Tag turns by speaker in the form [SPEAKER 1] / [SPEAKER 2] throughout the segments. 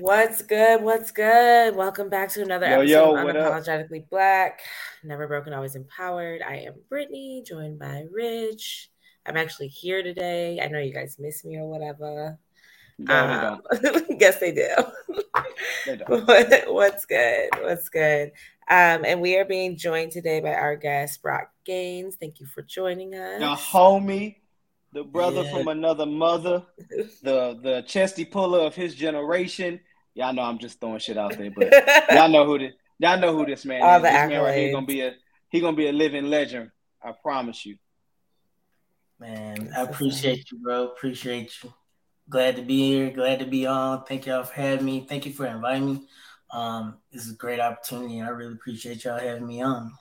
[SPEAKER 1] What's good? What's good? Welcome back to another yo, episode yo, of Unapologetically up? Black. Never broken, always empowered. I am Brittany, joined by Rich. I'm actually here today. I know you guys miss me or whatever. No, um, they yes, they do. they don't. What's good? What's good? Um, and we are being joined today by our guest, Brock Gaines. Thank you for joining us.
[SPEAKER 2] Now, homie, the brother yeah. from another mother, the the chesty puller of his generation, Y'all know I'm just throwing shit out there, but y'all know who this y'all know who this man All is. The this accolades. man right here gonna be a he gonna be a living legend. I promise you.
[SPEAKER 3] Man, I appreciate you, bro. Appreciate you. Glad to be here. Glad to be on. Thank y'all for having me. Thank you for inviting me. Um, this is a great opportunity. I really appreciate y'all having me on.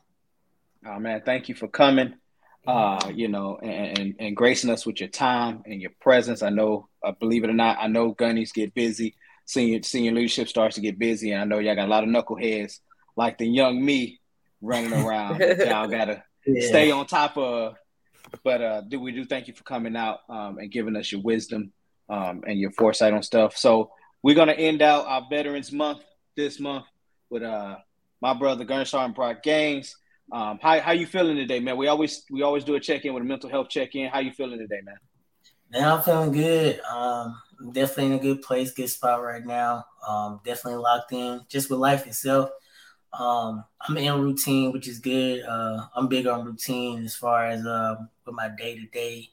[SPEAKER 2] Oh man, thank you for coming. Uh, you know, and, and, and gracing us with your time and your presence. I know, uh, believe it or not, I know gunnies get busy senior senior leadership starts to get busy, and I know y'all got a lot of knuckleheads like the young me running around. y'all gotta yeah. stay on top of. But uh, do we do thank you for coming out um, and giving us your wisdom um, and your foresight on stuff. So we're gonna end out our Veterans Month this month with uh, my brother Gunstar and Brock Gaines. Um, how how you feeling today, man? We always we always do a check in with a mental health check in. How you feeling today, man?
[SPEAKER 3] Man, I'm feeling good. Um, definitely in a good place, good spot right now. Um, definitely locked in just with life itself. Um, I'm in routine, which is good. Uh, I'm big on routine as far as uh, with my day to day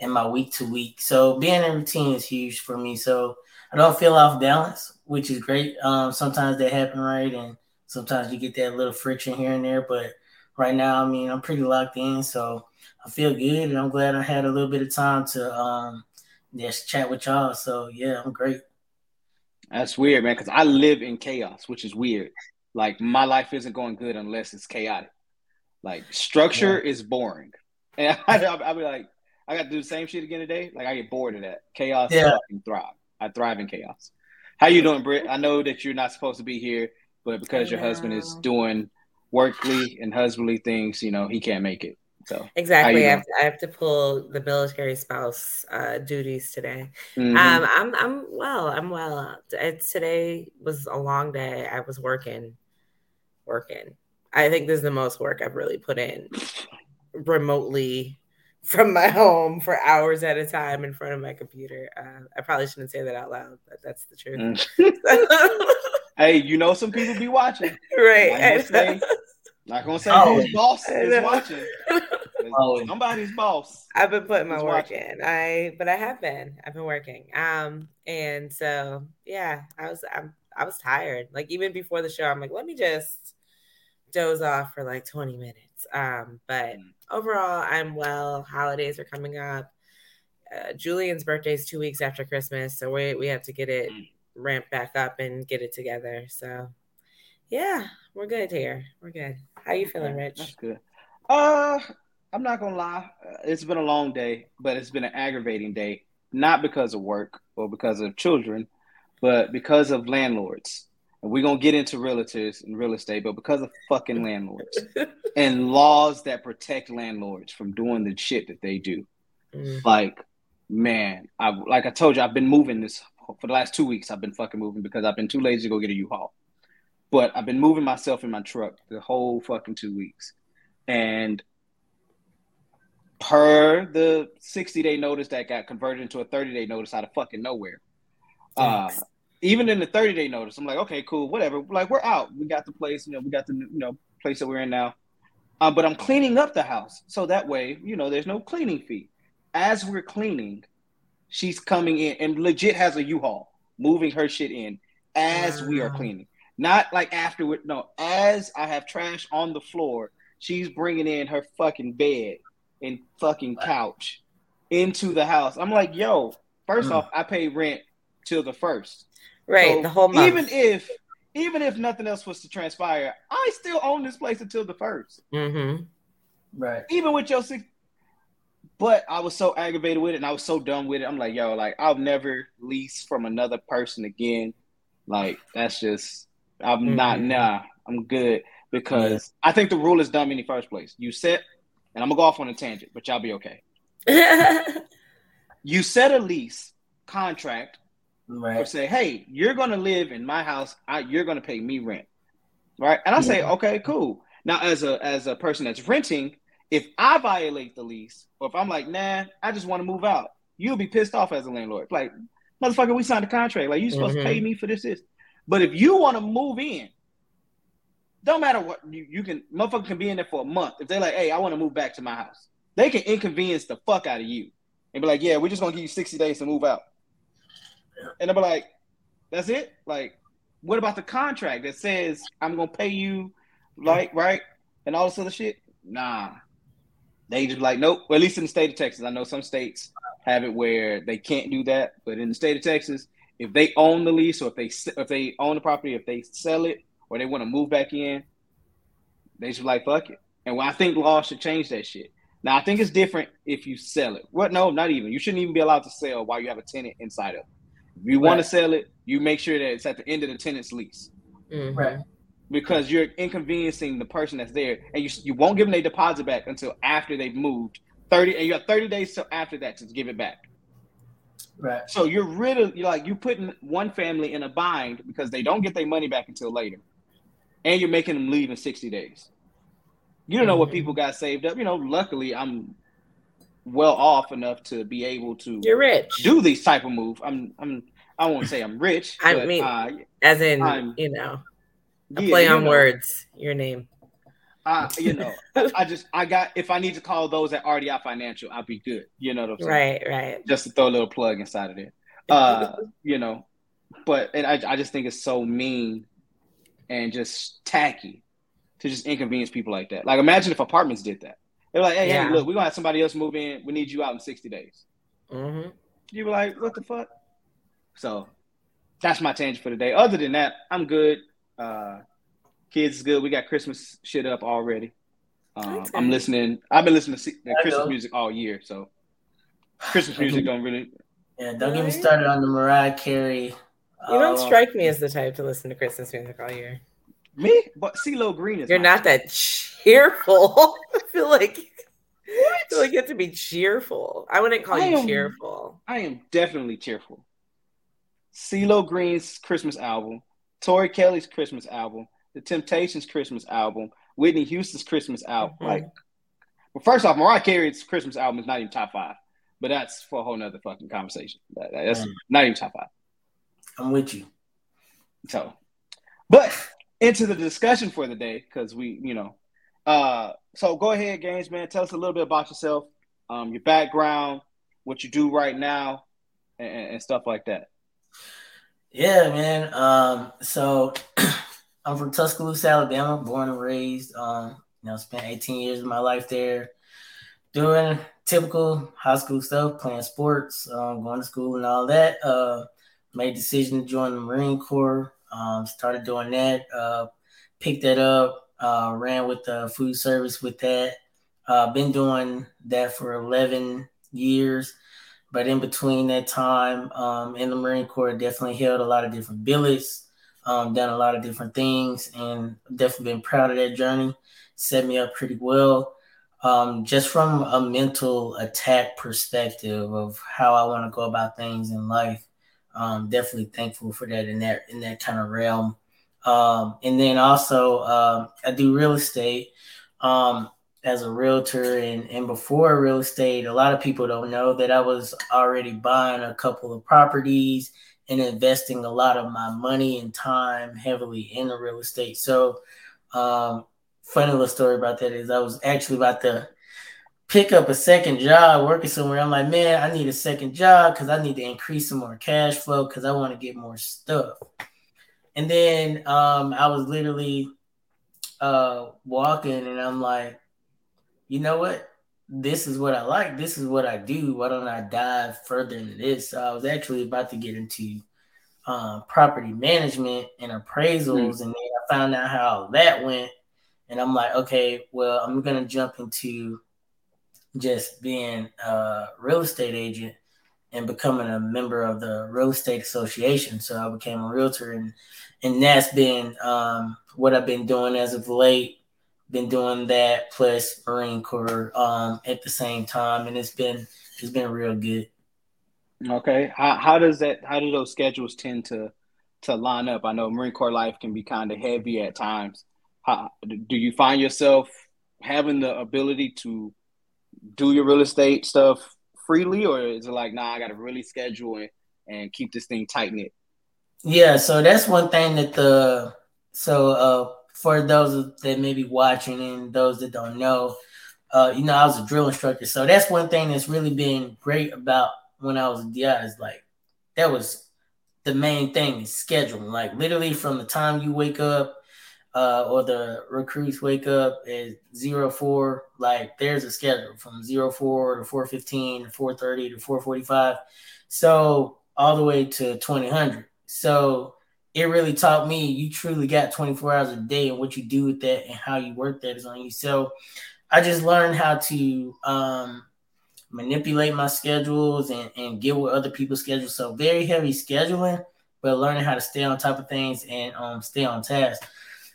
[SPEAKER 3] and my week to week. So being in routine is huge for me. So I don't feel off balance, which is great. Um, sometimes that happen right, and sometimes you get that little friction here and there. But right now, I mean, I'm pretty locked in, so I feel good, and I'm glad I had a little bit of time to um, just chat with y'all. So yeah, I'm great.
[SPEAKER 2] That's weird, man, because I live in chaos, which is weird. Like my life isn't going good unless it's chaotic. Like structure yeah. is boring, and I, will be like, I got to do the same shit again today. Like I get bored of that chaos. Yeah. fucking thrive. I thrive in chaos. How you doing, Britt? I know that you're not supposed to be here, but because your husband is doing workly and husbandly things, you know, he can't make it. So
[SPEAKER 1] exactly, I have, to, I have, to, pull the military spouse uh, duties today. Mm-hmm. Um, I'm I'm well. I'm well. It's today was a long day. I was working, working. I think this is the most work I've really put in remotely from my home for hours at a time in front of my computer. Uh, I probably shouldn't say that out loud, but that's the truth.
[SPEAKER 2] Mm. hey, you know some people be watching,
[SPEAKER 1] right?
[SPEAKER 2] Not gonna say oh, whose boss is watching. Oh, somebody's boss.
[SPEAKER 1] I've been putting my work watching. in. I but I have been. I've been working. Um, and so yeah, I was I'm I was tired. Like even before the show, I'm like, let me just doze off for like 20 minutes. Um, but mm. overall, I'm well. Holidays are coming up. Uh, Julian's birthday is two weeks after Christmas, so we we have to get it mm. ramped back up and get it together. So yeah, we're good here. We're good. How you feeling, Rich?
[SPEAKER 2] That's good. Uh, I'm not gonna lie. It's been a long day, but it's been an aggravating day. Not because of work or because of children, but because of landlords. And we're gonna get into realtors and real estate, but because of fucking landlords and laws that protect landlords from doing the shit that they do. Mm. Like, man, I like I told you, I've been moving this for the last two weeks. I've been fucking moving because I've been too lazy to go get a U-Haul. But I've been moving myself in my truck the whole fucking two weeks. And per the 60 day notice that got converted into a 30 day notice out of fucking nowhere. Uh, even in the 30 day notice, I'm like, okay, cool, whatever. Like, we're out. We got the place, you know, we got the, you know, place that we're in now. Uh, but I'm cleaning up the house. So that way, you know, there's no cleaning fee. As we're cleaning, she's coming in and legit has a U-Haul moving her shit in as wow. we are cleaning. Not like afterward. No, as I have trash on the floor, she's bringing in her fucking bed and fucking couch into the house. I'm like, yo, first mm. off, I pay rent till the first.
[SPEAKER 1] Right, so the whole month.
[SPEAKER 2] Even if even if nothing else was to transpire, I still own this place until the 1st
[SPEAKER 1] mm-hmm.
[SPEAKER 3] Right.
[SPEAKER 2] Even with your six but I was so aggravated with it and I was so done with it. I'm like, yo, like I'll never lease from another person again. Like that's just I'm mm-hmm. not nah. I'm good because yeah. I think the rule is dumb in the first place. You set, and I'm gonna go off on a tangent, but y'all be okay. you set a lease contract right. say, "Hey, you're going to live in my house. I, you're going to pay me rent." Right? And I say, "Okay, cool." Now, as a as a person that's renting, if I violate the lease, or if I'm like, "Nah, I just want to move out," you'll be pissed off as a landlord. Like, motherfucker, we signed a contract. Like, you supposed mm-hmm. to pay mm-hmm. me for this, this. But if you want to move in, don't matter what you, you can motherfucker can be in there for a month. If they're like, hey, I want to move back to my house, they can inconvenience the fuck out of you and be like, yeah, we're just gonna give you 60 days to move out. And they'll be like, that's it? Like, what about the contract that says I'm gonna pay you like right and all this other shit? Nah. They just like, nope. Well, at least in the state of Texas. I know some states have it where they can't do that, but in the state of Texas, if they own the lease or if they if they own the property, if they sell it or they want to move back in, they should like fuck it. And I think law should change that shit. Now I think it's different if you sell it. What? No, not even. You shouldn't even be allowed to sell while you have a tenant inside of. it. If you right. want to sell it, you make sure that it's at the end of the tenant's lease.
[SPEAKER 3] Mm-hmm. Right.
[SPEAKER 2] Because you're inconveniencing the person that's there, and you you won't give them their deposit back until after they've moved. Thirty, and you have thirty days till after that to give it back.
[SPEAKER 3] Right.
[SPEAKER 2] So you're rid of you're like you putting one family in a bind because they don't get their money back until later and you're making them leave in 60 days. You don't know what mm-hmm. people got saved up. You know, luckily I'm well off enough to be able to
[SPEAKER 1] You're rich.
[SPEAKER 2] do these type of move. I'm I'm I won't say I'm rich.
[SPEAKER 1] I but, mean uh, as in I'm, you know a yeah, play on know, words, your name.
[SPEAKER 2] Uh, you know, I just I got if I need to call those at RDI Financial, I'll be good. You know what I'm
[SPEAKER 1] saying? Right, right.
[SPEAKER 2] Just to throw a little plug inside of it. Uh, you know, but and I, I just think it's so mean and just tacky to just inconvenience people like that. Like imagine if apartments did that. They're like, hey, yeah. hey, look, we're gonna have somebody else move in. We need you out in 60 days.
[SPEAKER 1] Mm-hmm.
[SPEAKER 2] You were like, what the fuck? So that's my tangent for today. Other than that, I'm good. Uh kids is good. We got Christmas shit up already. Um, I'm listening. I've been listening to Christmas music all year, so Christmas music don't really.
[SPEAKER 3] Yeah, don't get me started on the Mariah Carey
[SPEAKER 1] you don't uh, strike me as the type to listen to Christmas music all year.
[SPEAKER 2] Me? But CeeLo Green is.
[SPEAKER 1] You're not that cheerful. I feel like. What? I feel like you have to be cheerful. I wouldn't call I you am, cheerful.
[SPEAKER 2] I am definitely cheerful. CeeLo Green's Christmas album, Tori Kelly's Christmas album, The Temptations' Christmas album, Whitney Houston's Christmas album. Mm-hmm. Like, well, first off, Mariah Carey's Christmas album is not even top five, but that's for a whole nother fucking conversation. That, that's mm. not even top five.
[SPEAKER 3] I'm with you.
[SPEAKER 2] So, but into the discussion for the day because we, you know, uh, so go ahead, Gaines man. Tell us a little bit about yourself, um, your background, what you do right now, and, and stuff like that.
[SPEAKER 3] Yeah, man. Um, so I'm from Tuscaloosa, Alabama, born and raised. Um, you know, spent 18 years of my life there, doing typical high school stuff, playing sports, um, going to school and all that. Uh, made decision to join the Marine Corps. Um, started doing that. Uh, picked that up. Uh, ran with the food service with that. Uh, been doing that for 11 years. But in between that time um, in the Marine Corps, definitely held a lot of different billets, um, done a lot of different things, and definitely been proud of that journey. Set me up pretty well. Um, just from a mental attack perspective of how I want to go about things in life um, definitely thankful for that in that in that kind of realm. Um, and then also um, I do real estate um, as a realtor, and and before real estate, a lot of people don't know that I was already buying a couple of properties and investing a lot of my money and time heavily in the real estate. So, um, funny little story about that is I was actually about to pick up a second job working somewhere. I'm like, man, I need a second job because I need to increase some more cash flow because I want to get more stuff. And then um, I was literally uh, walking and I'm like, you know what? This is what I like. This is what I do. Why don't I dive further into this? So I was actually about to get into um, property management and appraisals, mm-hmm. and then I found out how that went. And I'm like, okay, well, I'm gonna jump into just being a real estate agent and becoming a member of the real estate association. So I became a realtor, and and that's been um, what I've been doing as of late. Been doing that plus Marine Corps um, at the same time, and it's been it's been real good.
[SPEAKER 2] Okay. How how does that how do those schedules tend to to line up? I know Marine Corps life can be kind of heavy at times. How do you find yourself having the ability to do your real estate stuff freely, or is it like, nah, I got to really schedule and, and keep this thing tight knit?
[SPEAKER 3] Yeah, so that's one thing that the so uh for those that may be watching and those that don't know, uh, you know, I was a drill instructor. So that's one thing that's really been great about when I was a DI is like that was the main thing is scheduling. Like literally from the time you wake up uh, or the recruits wake up at zero four, like there's a schedule from zero four to four fifteen to four thirty to four forty five, so all the way to twenty hundred. So it really taught me you truly got twenty four hours a day, and what you do with that and how you work that is on you. So I just learned how to um, manipulate my schedules and, and get with other people's schedules. So very heavy scheduling, but learning how to stay on top of things and um, stay on task.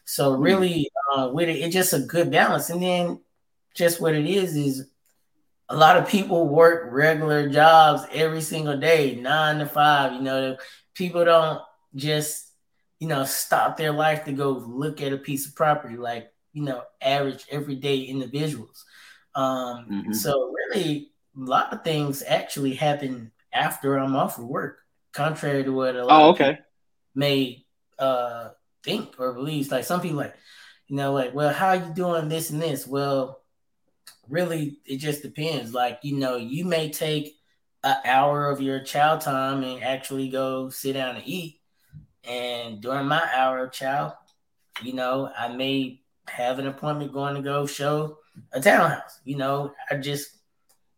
[SPEAKER 3] So hmm. really, uh, with it, it's just a good balance. And then just what it is is a lot of people work regular jobs every single day, nine to five. You know, people don't just you know stop their life to go look at a piece of property like you know average everyday individuals. Um, mm-hmm. So really, a lot of things actually happen after I'm off of work, contrary to what a lot oh, okay. may uh, think or believe. Like some people, like you know, like, well, how are you doing this and this? Well, really, it just depends. Like you know, you may take an hour of your child time and actually go sit down and eat. And during my hour of child, you know, I may have an appointment going to go show a townhouse. You know, I just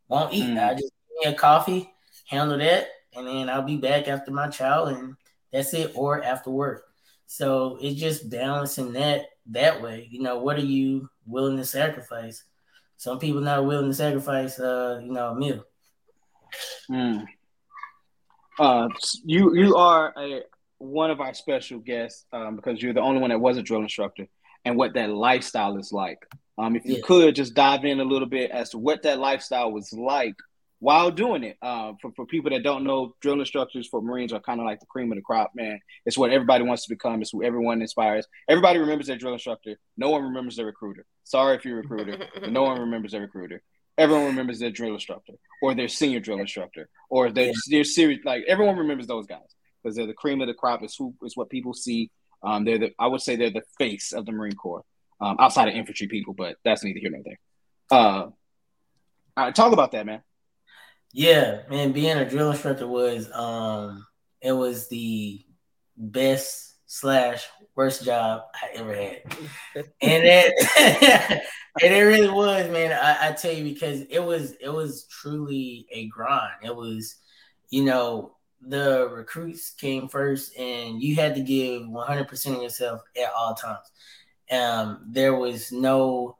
[SPEAKER 3] won't eat. Mm. I just give me a coffee, handle that, and then I'll be back after my child, and that's it, or after work. So it's just balancing that that way. You know, what are you willing to sacrifice? Some people not willing to sacrifice, uh, you know, a meal.
[SPEAKER 2] Mm. Uh, you you are a one of our special guests um, because you're the only one that was a drill instructor and what that lifestyle is like. Um, if you could just dive in a little bit as to what that lifestyle was like while doing it. Uh, for, for people that don't know, drill instructors for Marines are kind of like the cream of the crop, man. It's what everybody wants to become. It's who everyone inspires. Everybody remembers their drill instructor. No one remembers their recruiter. Sorry if you're a recruiter, but no one remembers their recruiter. Everyone remembers their drill instructor or their senior drill instructor or their, yeah. their series. Like everyone remembers those guys because they're the cream of the crop. It's who is what people see. Um, they're the I would say they're the face of the Marine Corps um, outside of infantry people, but that's neither here nor there. Uh, all right, talk about that, man.
[SPEAKER 3] Yeah, man, being a drill instructor was um it was the best slash worst job I ever had. and it and it really was, man. I, I tell you, because it was it was truly a grind. It was, you know, the recruits came first and you had to give 100% of yourself at all times. Um, there was no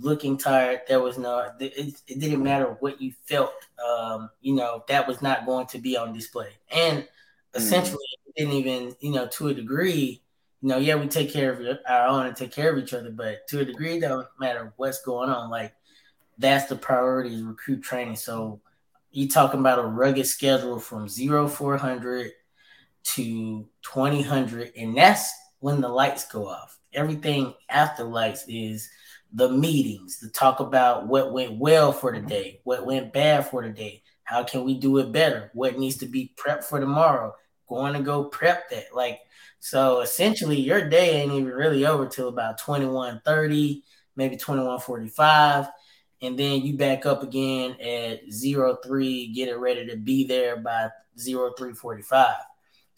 [SPEAKER 3] looking tired. There was no. It, it didn't matter what you felt. Um, you know that was not going to be on display. And essentially, mm. it didn't even. You know, to a degree. You know, yeah, we take care of our own and take care of each other, but to a degree, it don't matter what's going on. Like that's the priority is recruit training. So you talking about a rugged schedule from zero four hundred to twenty hundred, and that's when the lights go off. Everything after lights is the meetings to talk about what went well for the day, what went bad for the day, how can we do it better, what needs to be prepped for tomorrow, going to go prep that. Like, so essentially your day ain't even really over till about 2130, maybe 2145. And then you back up again at 03, get it ready to be there by 0345.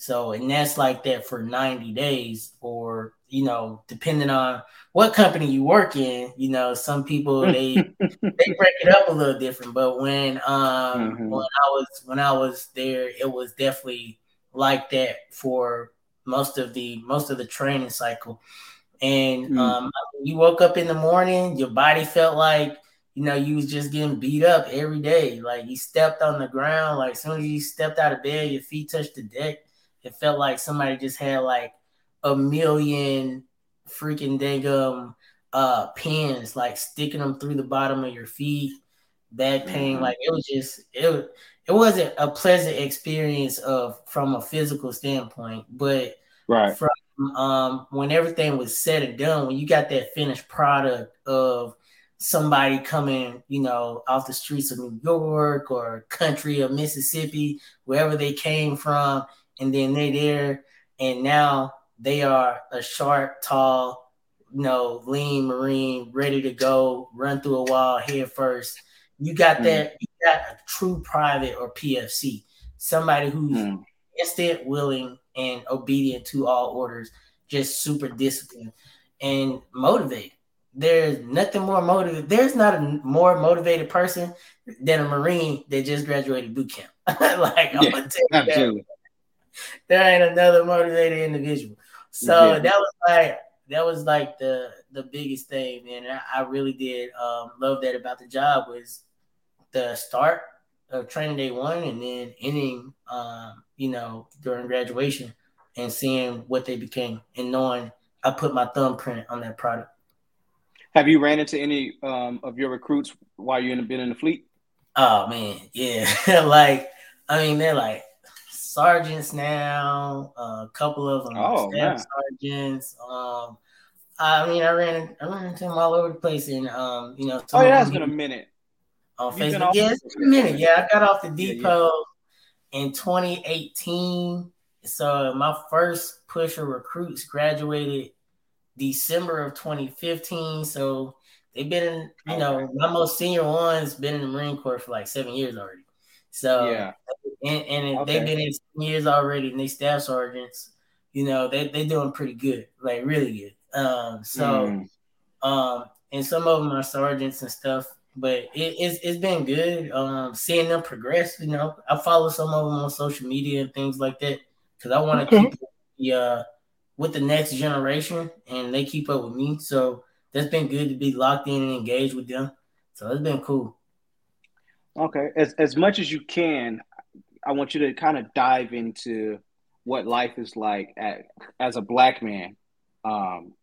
[SPEAKER 3] So, and that's like that for 90 days, or, you know, depending on what company you work in, you know, some people they they break it up a little different. But when um mm-hmm. when I was when I was there, it was definitely like that for most of the most of the training cycle. And mm-hmm. um you woke up in the morning, your body felt like you know, you was just getting beat up every day. Like you stepped on the ground, like as soon as you stepped out of bed, your feet touched the deck it felt like somebody just had like a million freaking dangum uh pins like sticking them through the bottom of your feet back pain. Mm-hmm. Like it was just it. It wasn't a pleasant experience of from a physical standpoint, but
[SPEAKER 2] right
[SPEAKER 3] from um, when everything was said and done, when you got that finished product of somebody coming, you know, off the streets of New York or country of Mississippi, wherever they came from, and then they there, and now they are a short, tall, you know, lean Marine, ready to go, run through a wall head first. You got mm. that, you got a true private or PFC, somebody who's mm. instant, willing, and obedient to all orders, just super disciplined and motivated. There's nothing more motivated. There's not a more motivated person than a Marine that just graduated boot camp. like I'm gonna tell you that. There ain't another motivated individual. So yeah. that was like that was like the the biggest thing, man. I, I really did um, love that about the job was the start of training day one and then ending um, you know, during graduation and seeing what they became and knowing I put my thumbprint on that product.
[SPEAKER 2] Have you ran into any um, of your recruits while you've been in the fleet?
[SPEAKER 3] Oh man, yeah. like I mean, they're like sergeants now. Uh, a couple of them oh, staff sergeants. Um, I mean, I ran I ran into them all over the place, and um, you know.
[SPEAKER 2] Oh, yeah, it's been a minute.
[SPEAKER 3] On Facebook, yeah, it's been a minute. Yeah, I got off the depot. Yeah, yeah in 2018. So my first push of recruits graduated December of 2015. So they've been in, you know, my most senior ones been in the Marine Corps for like seven years already. So
[SPEAKER 2] yeah,
[SPEAKER 3] and, and okay. they've been in seven years already, and they staff sergeants, you know, they they're doing pretty good, like really good. Um, so mm. um, and some of them are sergeants and stuff but it, it's it's been good um, seeing them progress. You know, I follow some of them on social media and things like that because I want to okay. keep the uh, with the next generation, and they keep up with me. So that's been good to be locked in and engaged with them. So it's been cool.
[SPEAKER 2] Okay, as as much as you can, I want you to kind of dive into what life is like at, as a black man um,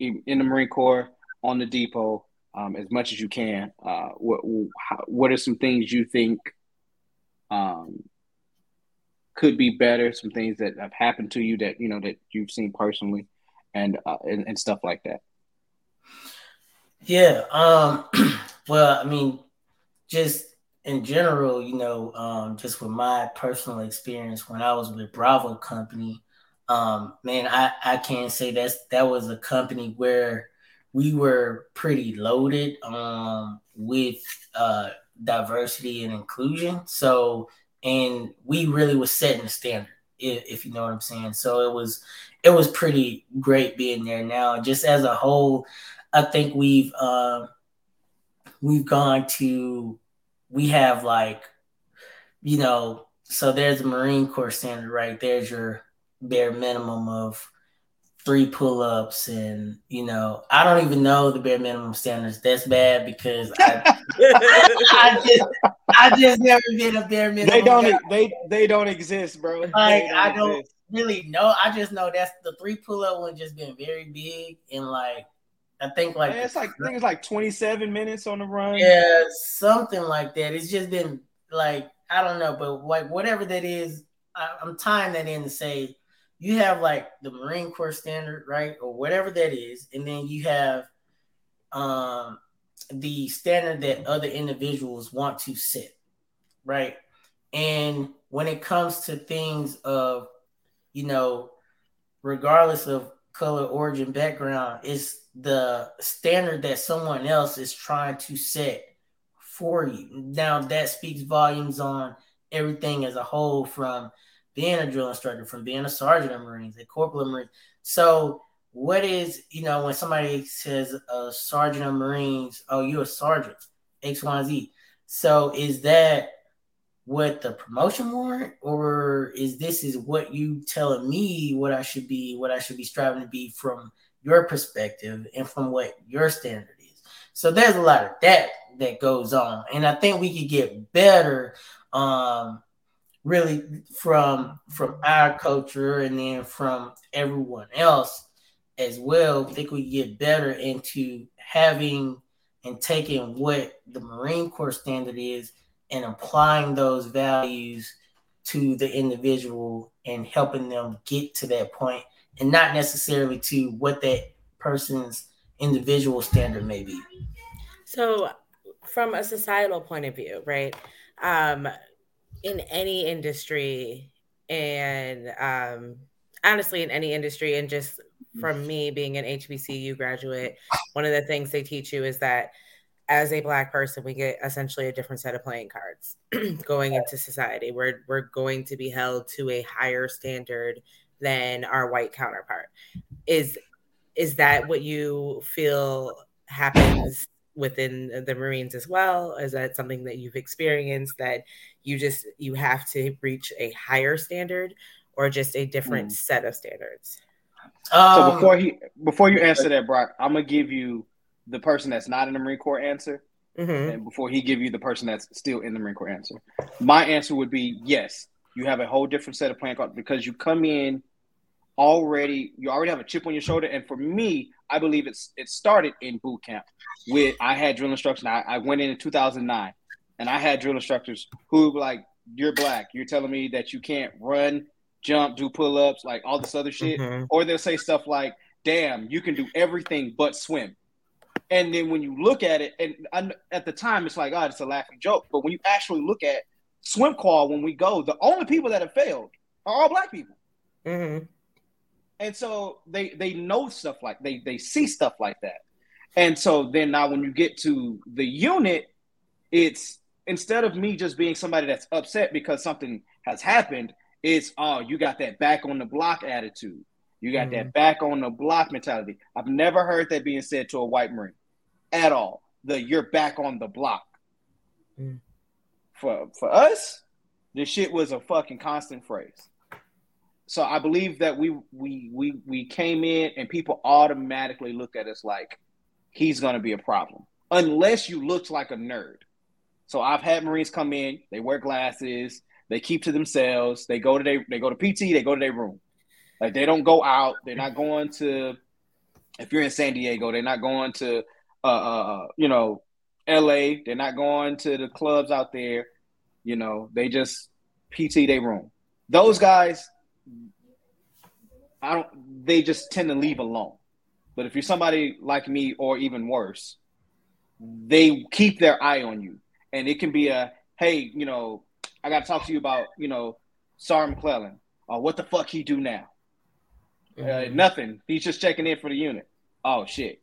[SPEAKER 2] in, the Marine Corps on the depot um, as much as you can. Uh, what what are some things you think um, could be better? Some things that have happened to you that you know that you've seen personally, and uh, and, and stuff like that.
[SPEAKER 3] Yeah. Um, well, I mean, just in general, you know, um, just with my personal experience when I was with Bravo Company, um, man, I, I can't say that's that was a company where we were pretty loaded um, with uh, diversity and inclusion. So, and we really was setting the standard, if, if, you know what I'm saying. So it was, it was pretty great being there. Now, just as a whole, I think we've uh, we've gone to, we have like, you know, so there's a Marine Corps standard, right? There's your bare minimum of three pull-ups and you know i don't even know the bare minimum standards that's bad because i, I just i just never been a bare minimum
[SPEAKER 2] they don't guy. they they don't exist bro
[SPEAKER 3] like don't i don't exist. really know i just know that's the three pull-up one just been very big and like i think like
[SPEAKER 2] it's like i think it's like 27 minutes on the run
[SPEAKER 3] yeah something like that it's just been like i don't know but like whatever that is I, i'm tying that in to say you have like the Marine Corps standard, right, or whatever that is, and then you have um, the standard that other individuals want to set, right? And when it comes to things of, you know, regardless of color, origin, background, it's the standard that someone else is trying to set for you. Now that speaks volumes on everything as a whole from being a drill instructor, from being a sergeant of Marines, a corporal of Marines. So, what is, you know, when somebody says a sergeant of Marines, oh, you're a sergeant, X, Y, Z. So, is that what the promotion warrant, or is this is what you telling me what I should be, what I should be striving to be from your perspective and from what your standard is? So, there's a lot of that that goes on, and I think we could get better um really from from our culture and then from everyone else as well. Think we get better into having and taking what the Marine Corps standard is and applying those values to the individual and helping them get to that point and not necessarily to what that person's individual standard may be.
[SPEAKER 1] So, from a societal point of view, right? Um, in any industry, and um, honestly, in any industry, and just from me being an HBCU graduate, one of the things they teach you is that as a black person, we get essentially a different set of playing cards going into society. We're we're going to be held to a higher standard than our white counterpart. Is is that what you feel happens within the Marines as well? Is that something that you've experienced that you just you have to reach a higher standard or just a different mm. set of standards?
[SPEAKER 2] Um, so before he before you answer that, Brock, I'm gonna give you the person that's not in the Marine Corps answer, mm-hmm. and before he give you the person that's still in the Marine Corps answer. My answer would be yes. You have a whole different set of plan cards because you come in already. You already have a chip on your shoulder, and for me, I believe it's it started in boot camp. With I had drill instruction. I, I went in in 2009, and I had drill instructors who were like, "You're black. You're telling me that you can't run." Jump, do pull ups, like all this other shit. Mm-hmm. Or they'll say stuff like, damn, you can do everything but swim. And then when you look at it, and I, at the time it's like, oh, it's a laughing joke. But when you actually look at swim qual when we go, the only people that have failed are all black people. Mm-hmm. And so they they know stuff like they they see stuff like that. And so then now when you get to the unit, it's instead of me just being somebody that's upset because something has happened, it's oh, you got that back on the block attitude. You got mm-hmm. that back on the block mentality. I've never heard that being said to a white Marine at all. The you're back on the block. Mm. For for us, this shit was a fucking constant phrase. So I believe that we we we we came in and people automatically look at us like he's gonna be a problem. Unless you looked like a nerd. So I've had Marines come in, they wear glasses, they keep to themselves. They go to they they go to PT. They go to their room. Like they don't go out. They're not going to. If you're in San Diego, they're not going to. Uh, uh, uh you know, L.A. They're not going to the clubs out there. You know, they just PT their room. Those guys, I don't. They just tend to leave alone. But if you're somebody like me, or even worse, they keep their eye on you, and it can be a hey, you know, I got to talk to you about, you know, Sergeant McClellan. Uh, what the fuck he do now? Uh, mm-hmm. Uh, nothing. He's just checking in for the unit. Oh shit.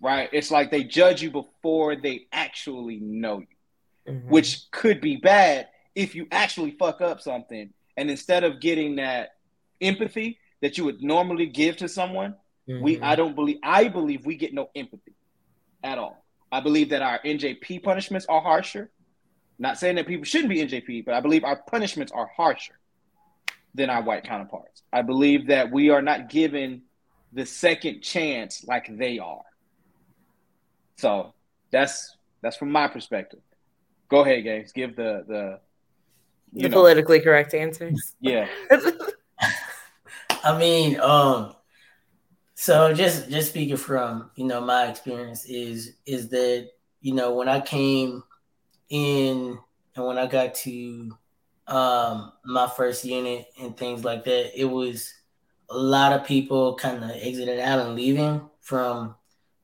[SPEAKER 2] Right? It's like they judge you before they actually know you, mm-hmm. which could be bad if you actually fuck up something. And instead of getting that empathy that you would normally give to someone, mm-hmm. we I don't believe I believe we get no empathy at all. I believe that our NJP punishments are harsher. Not saying that people shouldn't be NJP, but I believe our punishments are harsher than our white counterparts. I believe that we are not given the second chance like they are. So that's that's from my perspective. Go ahead, guys. Give the the
[SPEAKER 1] the know. politically correct answers.
[SPEAKER 2] Yeah.
[SPEAKER 3] I mean, um, so just just speaking from you know my experience is is that you know when I came in and when I got to um, my first unit and things like that, it was a lot of people kind of exited out and leaving from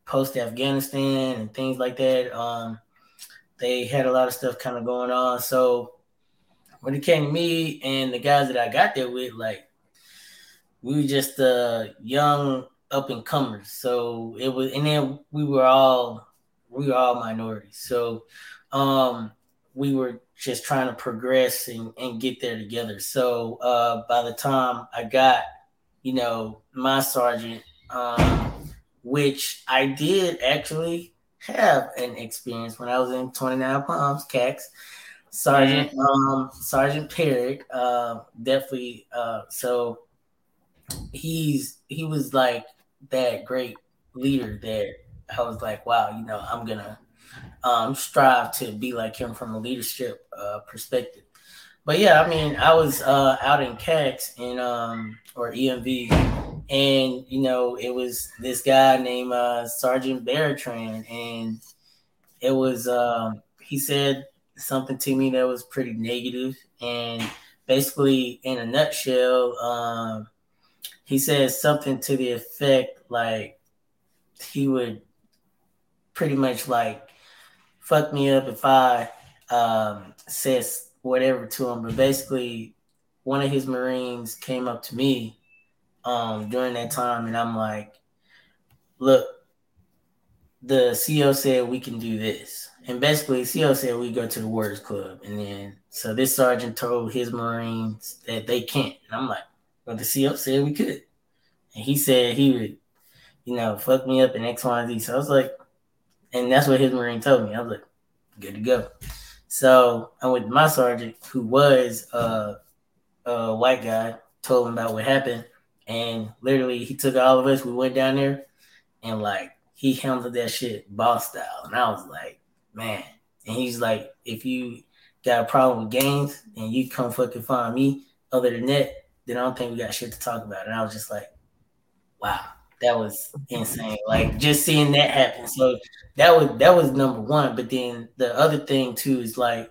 [SPEAKER 3] post Afghanistan and things like that. Um, they had a lot of stuff kind of going on. So when it came to me and the guys that I got there with, like we were just uh, young up and comers. So it was, and then we were all we were all minorities. So um, we were just trying to progress and, and get there together. So uh, by the time I got, you know, my sergeant, um, which I did actually have an experience when I was in 29 Palms, CAX. Sergeant mm-hmm. um, Sergeant Perry, uh, definitely. Uh, so he's he was like that great leader that I was like, wow, you know, I'm gonna um, strive to be like him from a leadership uh, perspective. But yeah, I mean, I was uh, out in CAX in um, or EMV, and you know it was this guy named uh, Sergeant Bertrand, and it was um, he said something to me that was pretty negative, and basically in a nutshell, um, he said something to the effect like he would pretty much like fuck me up if I um, says whatever to him, but basically one of his Marines came up to me um, during that time, and I'm like, look, the CO said we can do this. And basically, CO said we go to the Warriors Club. And then, so this sergeant told his Marines that they can't. And I'm like, well, the CO said we could. And he said he would, you know, fuck me up in X, Y, and Z. So I was like, and that's what his Marine told me. I was like, good to go. So I went to my sergeant, who was uh, a white guy, told him about what happened. And literally, he took all of us. We went down there, and like he handled that shit boss style. And I was like, man. And he's like, if you got a problem with Gaines and you come fucking find me, other than that, then I don't think we got shit to talk about. And I was just like, wow, that was insane. Like just seeing that happen. So that was that was number one. But then the other thing too is like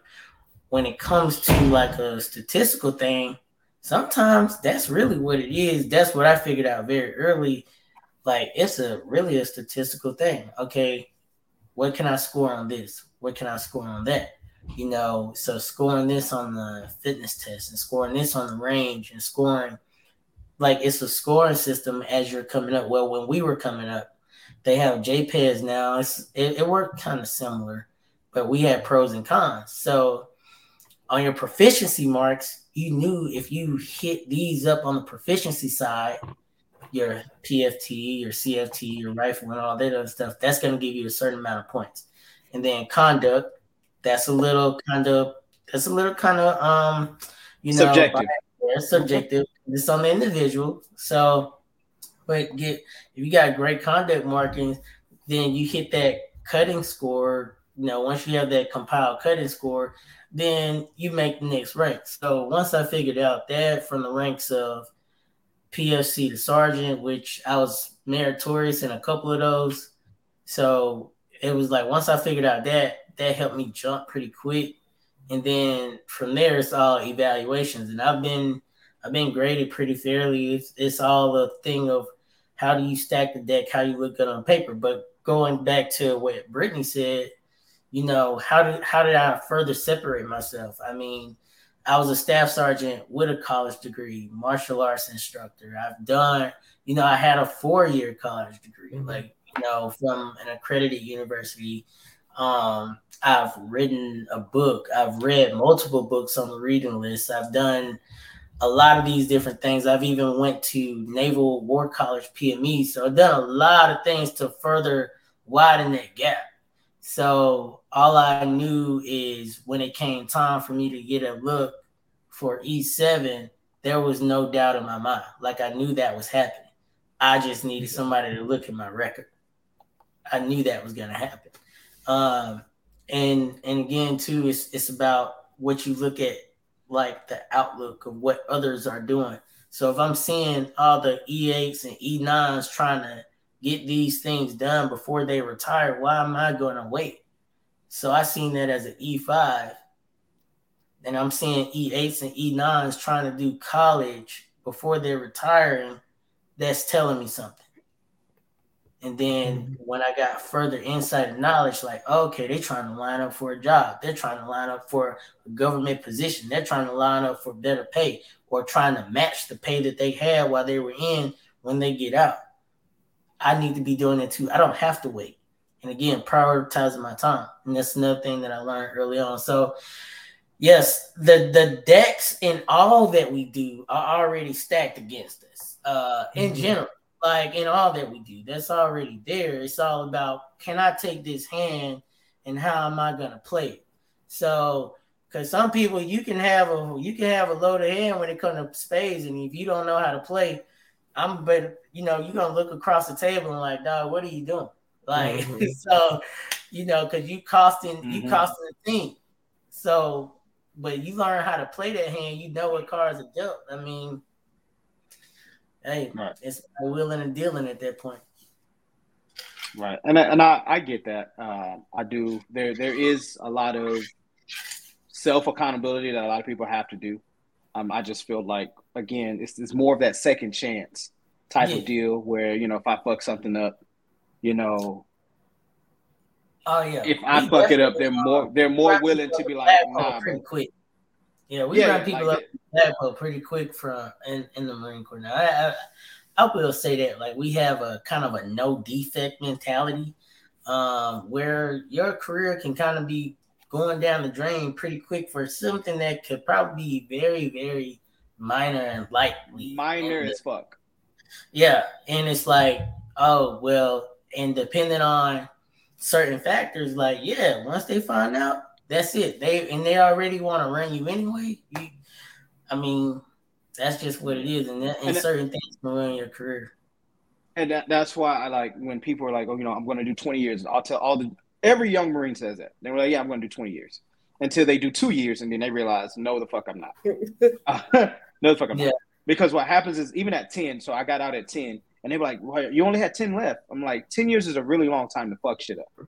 [SPEAKER 3] when it comes to like a statistical thing, sometimes that's really what it is. That's what I figured out very early like it's a really a statistical thing. Okay, what can I score on this? What can I score on that? You know, so scoring this on the fitness test and scoring this on the range and scoring like it's a scoring system as you're coming up. Well, when we were coming up, they have JEPES now. It's it, it worked kind of similar, but we had pros and cons. So on your proficiency marks, you knew if you hit these up on the proficiency side, your PFT, your CFT, your rifle, and all that other stuff, that's going to give you a certain amount of points. And then conduct, that's a little kind of that's a little kind of um you know
[SPEAKER 2] subjective.
[SPEAKER 3] Yeah, subjective. It's on the individual. So, but get if you got great conduct markings, then you hit that cutting score. You know, once you have that compiled cutting score, then you make the next rank. So once I figured out that from the ranks of PFC to sergeant, which I was meritorious in a couple of those. So it was like once I figured out that, that helped me jump pretty quick. And then from there, it's all evaluations. And I've been I've been graded pretty fairly. It's, it's all a thing of how do you stack the deck, how you look good on paper. But going back to what Brittany said, you know, how did how did I further separate myself? I mean, I was a staff sergeant with a college degree, martial arts instructor. I've done, you know, I had a four year college degree, mm-hmm. like, you know, from an accredited university. Um, I've written a book. I've read multiple books on the reading list. I've done a lot of these different things. I've even went to Naval War College PME. So I've done a lot of things to further widen that gap. So all I knew is when it came time for me to get a look for E7, there was no doubt in my mind. Like I knew that was happening. I just needed somebody to look at my record. I knew that was gonna happen. Um, and and again too, it's it's about what you look at, like the outlook of what others are doing. So if I'm seeing all the E8s and E9s trying to get these things done before they retire, why am I going to wait? So I seen that as an E5, and I'm seeing E8s and E9s trying to do college before they're retiring. That's telling me something. And then mm-hmm. when I got further insight and knowledge, like, okay, they're trying to line up for a job. They're trying to line up for a government position. They're trying to line up for better pay or trying to match the pay that they had while they were in when they get out. I need to be doing it too. I don't have to wait. And again, prioritizing my time. And that's another thing that I learned early on. So, yes, the the decks in all that we do are already stacked against us. Uh, in mm-hmm. general, like in all that we do, that's already there. It's all about can I take this hand and how am I gonna play it? So, because some people you can have a you can have a loaded hand when it comes to spades, and if you don't know how to play, I'm but You know, you're gonna look across the table and like, dog, what are you doing? Like, mm-hmm. so you know, because you costing mm-hmm. you costing the team. So, but you learn how to play that hand, you know what cards are dealt. I mean, hey, right. it's willing and dealing at that point.
[SPEAKER 2] Right, and I, and I, I get that. Uh, I do. There there is a lot of self accountability that a lot of people have to do. Um, I just feel like again, it's, it's more of that second chance type yeah. of deal where you know if I fuck something up, you know.
[SPEAKER 3] Oh yeah.
[SPEAKER 2] If I we fuck it up, they're more they're more willing to be like, nah,
[SPEAKER 3] pretty quick. Yeah, we yeah, run people like, up pretty quick from in, in the Marine Corps. Now, I, I, I will say that like we have a kind of a no defect mentality, um, where your career can kind of be going down the drain pretty quick for something that could probably be very, very minor and lightly.
[SPEAKER 2] Minor and, as fuck.
[SPEAKER 3] Yeah. And it's like, oh, well, and depending on certain factors, like, yeah, once they find out, that's it. They and they already want to run you anyway. You, I mean, that's just what it is, and, that, and, and certain things can ruin your career.
[SPEAKER 2] And that, that's why I like when people are like, "Oh, you know, I'm going to do 20 years." I'll tell all the every young Marine says that they're like, "Yeah, I'm going to do 20 years," until they do two years, and then they realize, "No, the fuck, I'm not." uh, no, the fuck, I'm yeah. not. Because what happens is even at 10, so I got out at 10, and they were like, well, "You only had 10 left." I'm like, "10 years is a really long time to fuck shit up."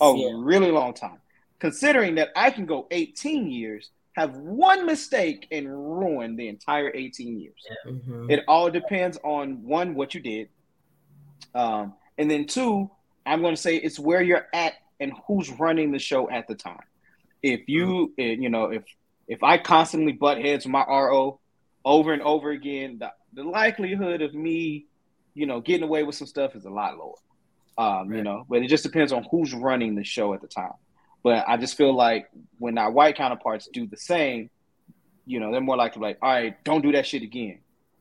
[SPEAKER 2] Oh, yeah. really long time. Considering that I can go 18 years have one mistake and ruin the entire 18 years. Yeah. Mm-hmm. It all depends on one, what you did. Um, and then two, I'm going to say it's where you're at and who's running the show at the time. If you, mm-hmm. you know, if if I constantly butt heads with my RO over and over again, the, the likelihood of me, you know, getting away with some stuff is a lot lower. Um, right. You know, but it just depends on who's running the show at the time. But I just feel like when our white counterparts do the same, you know, they're more likely to like, all right, don't do that shit again.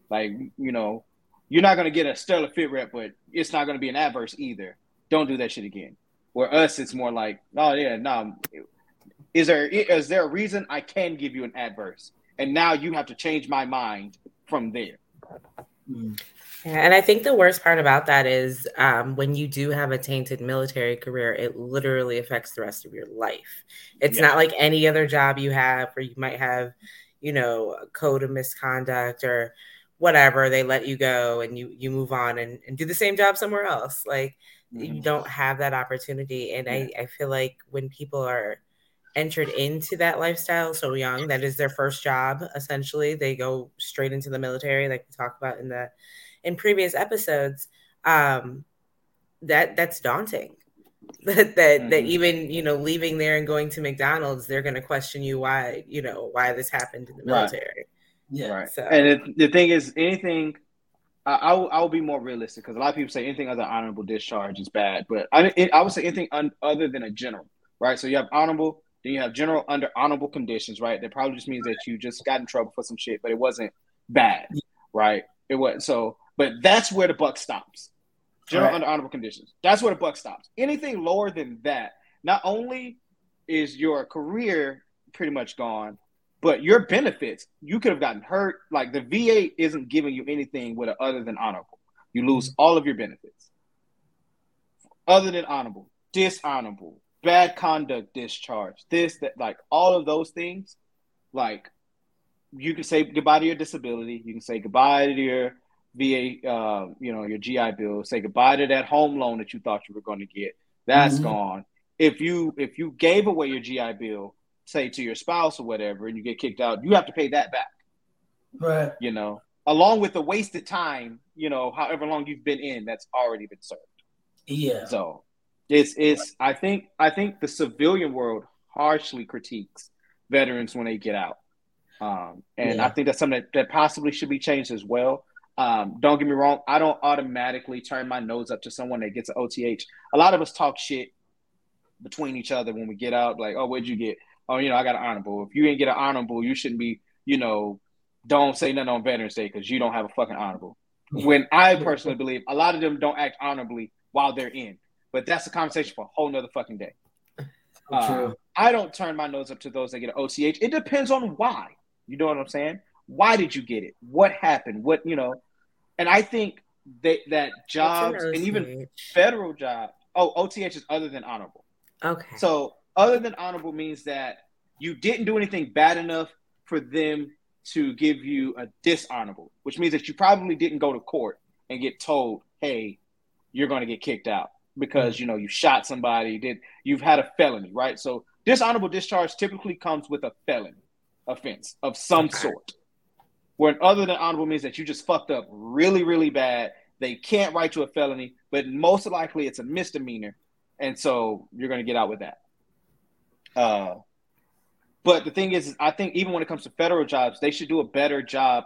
[SPEAKER 2] Like, you know, you're not gonna get a stellar fit rep, but it's not gonna be an adverse either. Don't do that shit again. Where us, it's more like, oh yeah, no. Is there is there a reason I can give you an adverse, and now you have to change my mind from there?
[SPEAKER 1] Mm. Yeah, and I think the worst part about that is um, when you do have a tainted military career, it literally affects the rest of your life. It's yeah. not like any other job you have where you might have, you know, a code of misconduct or whatever. They let you go and you you move on and, and do the same job somewhere else. Like mm-hmm. you don't have that opportunity. And yeah. I, I feel like when people are entered into that lifestyle so young, that is their first job essentially. They go straight into the military, like we talked about in the in previous episodes, um, that that's daunting. that that, mm-hmm. that even you know leaving there and going to McDonald's, they're going to question you why you know why this happened in the military. Right.
[SPEAKER 2] Yeah, right. So. And it, the thing is, anything I, will, I will be more realistic because a lot of people say anything other honorable discharge is bad, but I, it, I would say anything un, other than a general, right? So you have honorable, then you have general under honorable conditions, right? That probably just means that you just got in trouble for some shit, but it wasn't bad, right? It was so but that's where the buck stops. General right. under honorable conditions. That's where the buck stops. Anything lower than that, not only is your career pretty much gone, but your benefits, you could have gotten hurt. Like the VA isn't giving you anything with a, other than honorable. You lose all of your benefits. Other than honorable, dishonorable, bad conduct discharge, this, that, like all of those things, like you can say goodbye to your disability. You can say goodbye to your VA, uh, you know, your GI Bill, say goodbye to that home loan that you thought you were going to get. That's mm-hmm. gone. If you if you gave away your GI Bill, say to your spouse or whatever, and you get kicked out, you have to pay that back.
[SPEAKER 3] Right.
[SPEAKER 2] You know, along with the wasted time, you know, however long you've been in, that's already been served.
[SPEAKER 3] Yeah.
[SPEAKER 2] So it's it's I think I think the civilian world harshly critiques veterans when they get out. Um, and yeah. I think that's something that, that possibly should be changed as well. Um, don't get me wrong, I don't automatically turn my nose up to someone that gets an OTH. A lot of us talk shit between each other when we get out, like, oh, what'd you get? Oh, you know, I got an honorable. If you didn't get an honorable, you shouldn't be, you know, don't say nothing on Veterans Day because you don't have a fucking honorable. When I personally believe a lot of them don't act honorably while they're in. But that's a conversation for a whole nother fucking day. Uh, I don't turn my nose up to those that get an OTH. It depends on why. You know what I'm saying? Why did you get it? What happened? What you know? And I think that that jobs an and even federal jobs. Oh, OTH is other than honorable.
[SPEAKER 1] Okay.
[SPEAKER 2] So other than honorable means that you didn't do anything bad enough for them to give you a dishonorable, which which means that you probably didn't go to court and get told, "Hey, you're going to get kicked out because you know you shot somebody, did you've had a felony, right?" So dishonorable discharge typically comes with a felony offense of some okay. sort. Where other than honorable means that you just fucked up really, really bad. They can't write you a felony, but most likely it's a misdemeanor, and so you're going to get out with that. Uh, but the thing is, I think even when it comes to federal jobs, they should do a better job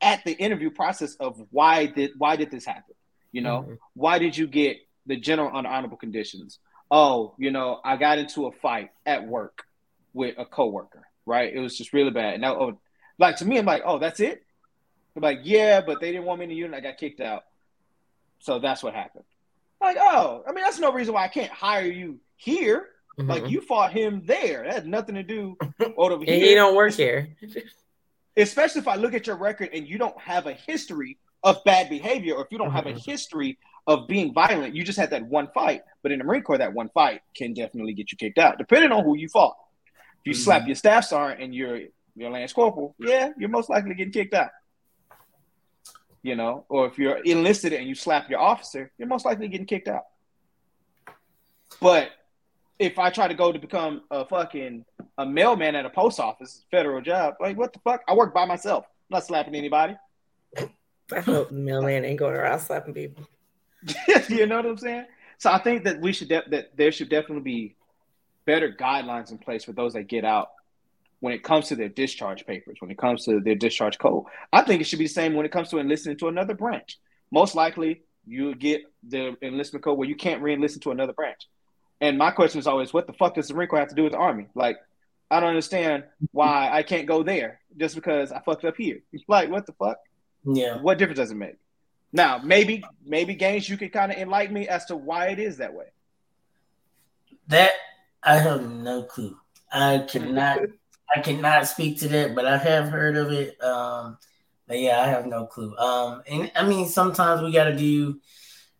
[SPEAKER 2] at the interview process of why did why did this happen? You know, mm-hmm. why did you get the general unhonorable conditions? Oh, you know, I got into a fight at work with a coworker, right? It was just really bad. And now, oh, like to me, I'm like, oh, that's it. I'm like, yeah, but they didn't want me in the unit. I got kicked out. So that's what happened. Like, oh, I mean, that's no reason why I can't hire you here. Mm-hmm. Like you fought him there. That had nothing to do over
[SPEAKER 1] here. He don't work here.
[SPEAKER 2] Especially if I look at your record and you don't have a history of bad behavior, or if you don't mm-hmm. have a mm-hmm. history of being violent, you just had that one fight. But in the Marine Corps, that one fight can definitely get you kicked out, depending on who you fought. If you mm-hmm. slap your staff sergeant and you're your lance corporal, yeah, you're most likely getting kicked out. You know, or if you're enlisted and you slap your officer, you're most likely getting kicked out. But if I try to go to become a fucking a mailman at a post office, federal job, like what the fuck? I work by myself. I'm not slapping anybody.
[SPEAKER 1] I hope mailman ain't going around slapping people.
[SPEAKER 2] you know what I'm saying? So I think that we should de- that there should definitely be better guidelines in place for those that get out when it comes to their discharge papers, when it comes to their discharge code. I think it should be the same when it comes to enlisting to another branch. Most likely, you get the enlistment code where you can't re-enlist to another branch. And my question is always, what the fuck does the Marine Corps have to do with the Army? Like, I don't understand why I can't go there just because I fucked up here. Like, what the fuck?
[SPEAKER 3] Yeah.
[SPEAKER 2] What difference does it make? Now, maybe, maybe Gaines, you could kind of enlighten me as to why it is that way.
[SPEAKER 3] That I have no clue. I cannot, I cannot speak to that, but I have heard of it. Um, but yeah, I have no clue. Um, and I mean, sometimes we got to do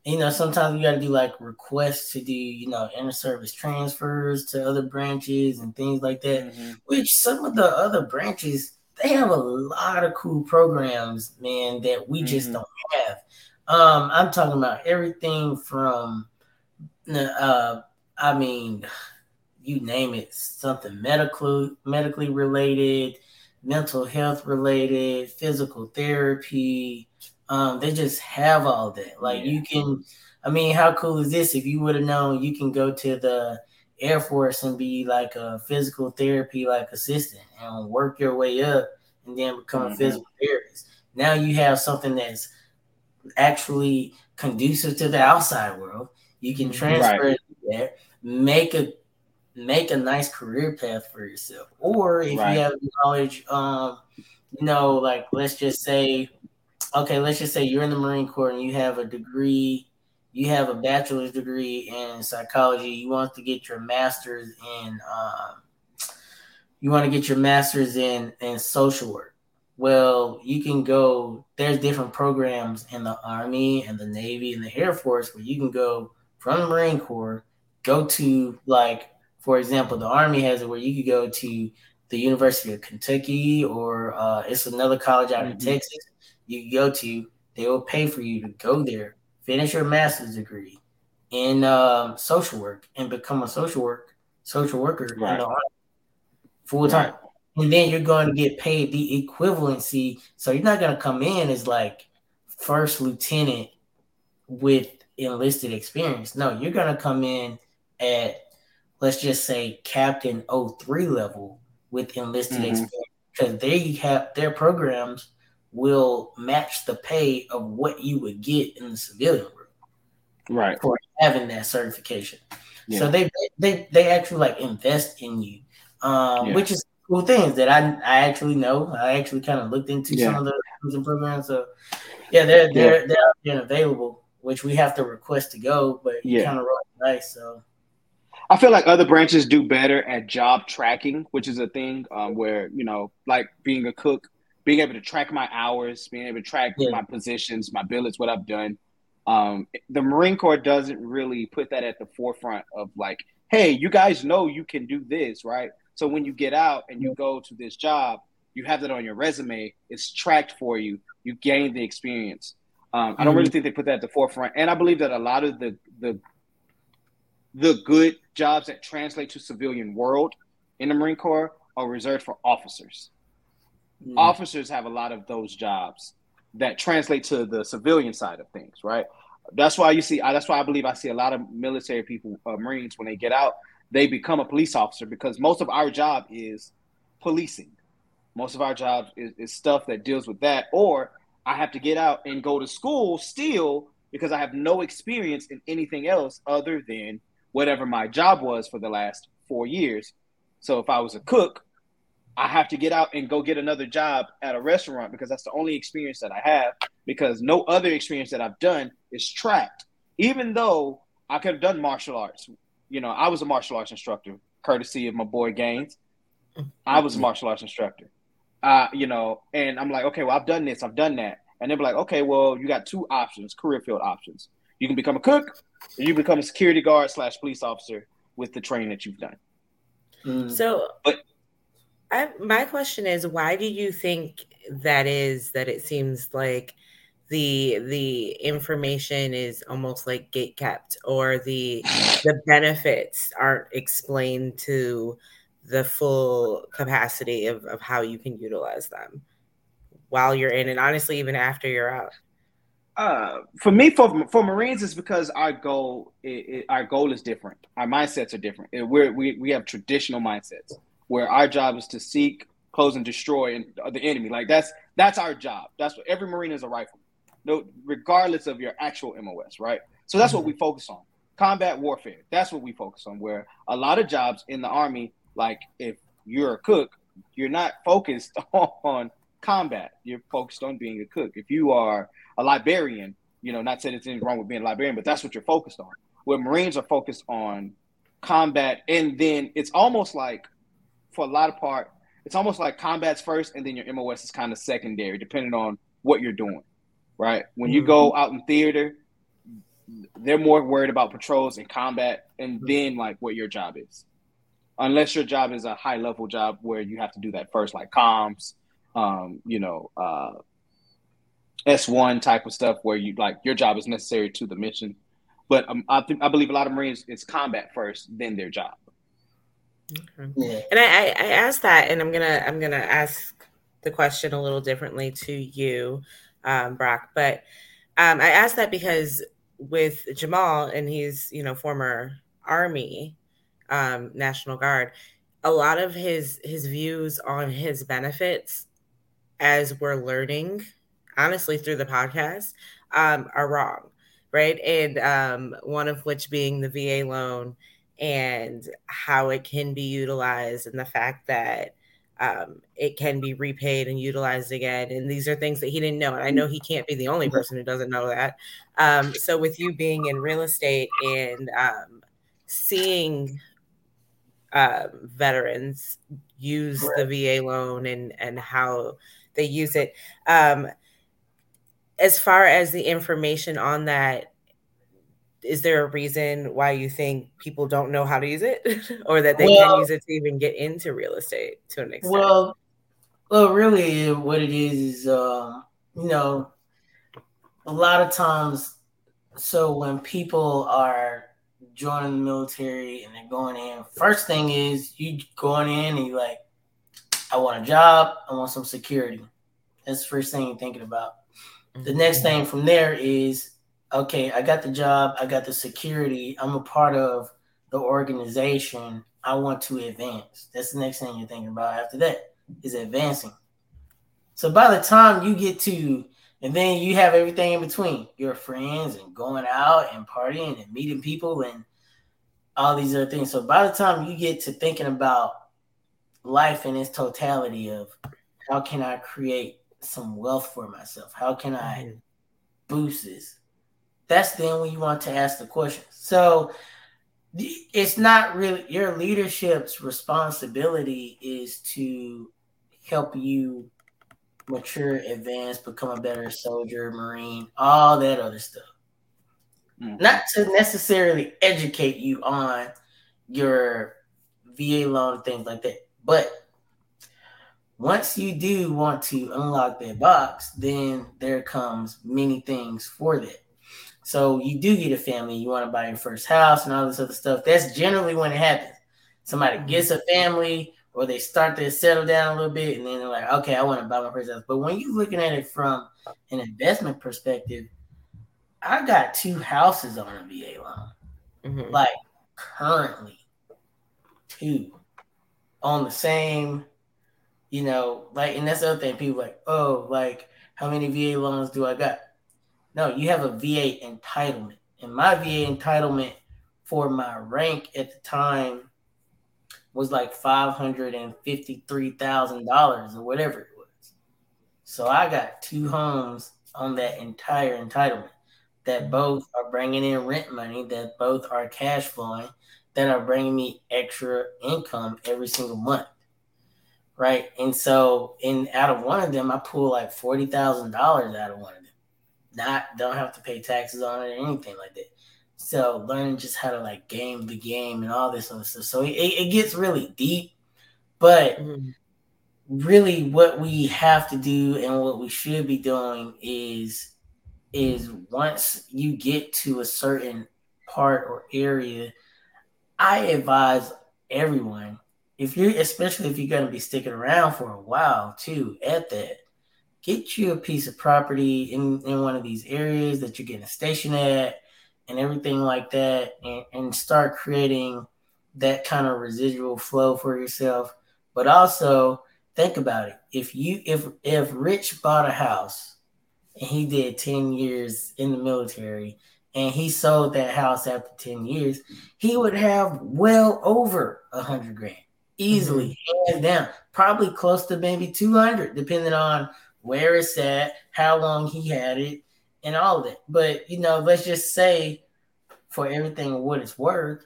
[SPEAKER 3] you know, sometimes we got to do like requests to do, you know, inter service transfers to other branches and things like that. Mm-hmm. Which some of the other branches they have a lot of cool programs, man, that we just mm-hmm. don't have. Um, I'm talking about everything from, uh, I mean, you name it, something medical, medically related, mental health related, physical therapy, um, they just have all that. Like yeah. you can, I mean, how cool is this? If you would have known, you can go to the Air Force and be like a physical therapy like assistant and work your way up and then become mm-hmm. a physical therapist. Now you have something that's actually conducive to the outside world. You can mm-hmm. transfer right. it there, make a make a nice career path for yourself. Or if right. you have knowledge, um, you know, like let's just say okay, let's just say you're in the Marine Corps and you have a degree, you have a bachelor's degree in psychology. You want to get your master's in, um, you want to get your master's in in social work. Well, you can go. There's different programs in the Army and the Navy and the Air Force where you can go from the Marine Corps, go to like, for example, the Army has it where you could go to the University of Kentucky or uh, it's another college out mm-hmm. in Texas you go to, they will pay for you to go there, finish your master's degree in um, social work, and become a social work social worker right. full time. Right. And then you're going to get paid the equivalency. So you're not going to come in as like first lieutenant with enlisted experience. No, you're going to come in at let's just say captain 03 level with enlisted mm-hmm. experience because they have their programs will match the pay of what you would get in the civilian world.
[SPEAKER 2] Right.
[SPEAKER 3] For having that certification. Yeah. So they they they actually like invest in you. Um, yeah. which is cool things that I I actually know. I actually kind of looked into yeah. some of the programs. So yeah, they're they're they're, they're available, which we have to request to go, but yeah. kind of roll nice. So
[SPEAKER 2] I feel like other branches do better at job tracking, which is a thing um, where you know, like being a cook, being able to track my hours, being able to track yeah. my positions, my billets, what I've done. Um, the Marine Corps doesn't really put that at the forefront of like, hey, you guys know you can do this, right? So when you get out and you go to this job, You have that on your resume. It's tracked for you. You gain the experience. Um, I don't really mm-hmm. think they put that at the forefront, and I believe that a lot of the the the good jobs that translate to civilian world in the Marine Corps are reserved for officers. Mm. Officers have a lot of those jobs that translate to the civilian side of things, right? That's why you see. That's why I believe I see a lot of military people, uh, Marines, when they get out, they become a police officer because most of our job is policing. Most of our job is, is stuff that deals with that, or I have to get out and go to school still because I have no experience in anything else other than whatever my job was for the last four years. So if I was a cook, I have to get out and go get another job at a restaurant because that's the only experience that I have because no other experience that I've done is tracked. Even though I could have done martial arts. You know, I was a martial arts instructor, courtesy of my boy Gaines. I was a martial arts instructor. Uh, you know, and I'm like, okay, well, I've done this, I've done that. And they're like, okay, well, you got two options, career field options. You can become a cook or you become a security guard slash police officer with the training that you've done.
[SPEAKER 1] Mm. So but I, my question is, why do you think that is? That it seems like the the information is almost like gate kept, or the the benefits aren't explained to the full capacity of, of how you can utilize them while you're in, and honestly, even after you're out.
[SPEAKER 2] Uh, for me, for for Marines, it's because our goal it, it, our goal is different. Our mindsets are different. We're, we we have traditional mindsets where our job is to seek, close, and destroy and, uh, the enemy. Like that's that's our job. That's what every Marine is a rifle, no, regardless of your actual MOS, right? So that's mm-hmm. what we focus on. Combat warfare. That's what we focus on. Where a lot of jobs in the army, like if you're a cook, you're not focused on combat. You're focused on being a cook. If you are a librarian, you know, not saying there's anything wrong with being a librarian, but that's what you're focused on. Where Marines are focused on combat, and then it's almost like for a lot of part, it's almost like combat's first, and then your MOS is kind of secondary, depending on what you're doing. Right? When you mm-hmm. go out in theater, they're more worried about patrols and combat, and mm-hmm. then like what your job is. Unless your job is a high level job where you have to do that first, like comms, um, you know, uh, S1 type of stuff where you like your job is necessary to the mission. But um, I think I believe a lot of Marines it's combat first, then their job.
[SPEAKER 1] Okay. Yeah. And I, I asked that, and I'm gonna I'm gonna ask the question a little differently to you, um, Brock. But um, I asked that because with Jamal, and he's you know former Army, um, National Guard, a lot of his his views on his benefits, as we're learning, honestly through the podcast, um, are wrong, right? And um, one of which being the VA loan and how it can be utilized and the fact that um, it can be repaid and utilized again. And these are things that he didn't know. And I know he can't be the only mm-hmm. person who doesn't know that. Um, so, with you being in real estate and um, seeing um, veterans use the VA loan and, and how they use it, um, as far as the information on that, is there a reason why you think people don't know how to use it or that they well, can use it to even get into real estate to an extent?
[SPEAKER 3] Well, well, really, what it is is, uh, you know, a lot of times. So when people are joining the military and they're going in, first thing is you going in and you like, I want a job, I want some security. That's the first thing you're thinking about. The mm-hmm. next thing from there is okay, I got the job, I got the security, I'm a part of the organization. I want to advance. That's the next thing you're thinking about after that is advancing. So by the time you get to, and then you have everything in between your friends and going out and partying and meeting people and all these other things. So by the time you get to thinking about life in its totality of how can I create some wealth for myself? How can I mm-hmm. boost this? that's then when you want to ask the question. So it's not really your leadership's responsibility is to help you mature, advance, become a better soldier, marine, all that other stuff. Mm-hmm. Not to necessarily educate you on your VA loan and things like that, but once you do want to unlock that box, then there comes many things for that. So you do get a family, you want to buy your first house and all this other stuff. That's generally when it happens. Somebody mm-hmm. gets a family or they start to settle down a little bit and then they're like, okay, I want to buy my first house. But when you're looking at it from an investment perspective, I got two houses on a VA loan. Mm-hmm. Like currently, two on the same, you know, like, and that's the other thing. People like, oh, like, how many VA loans do I got? No, you have a VA entitlement. And my VA entitlement for my rank at the time was like $553,000 or whatever it was. So I got two homes on that entire entitlement that both are bringing in rent money, that both are cash flowing, that are bringing me extra income every single month. Right. And so, in out of one of them, I pull like $40,000 out of one of them. Not, don't have to pay taxes on it or anything like that. So, learning just how to like game the game and all this other stuff. So, it, it gets really deep. But mm-hmm. really, what we have to do and what we should be doing is is once you get to a certain part or area, I advise everyone, if you're especially if you're gonna be sticking around for a while too, at that, get you a piece of property in, in one of these areas that you're getting a station at and everything like that, and, and start creating that kind of residual flow for yourself. But also think about it. If you if if Rich bought a house and he did 10 years in the military and he sold that house after 10 years, he would have well over a hundred grand easily, mm-hmm. hands down, probably close to maybe 200, depending on where it's at, how long he had it, and all of that. But you know, let's just say for everything what it's worth,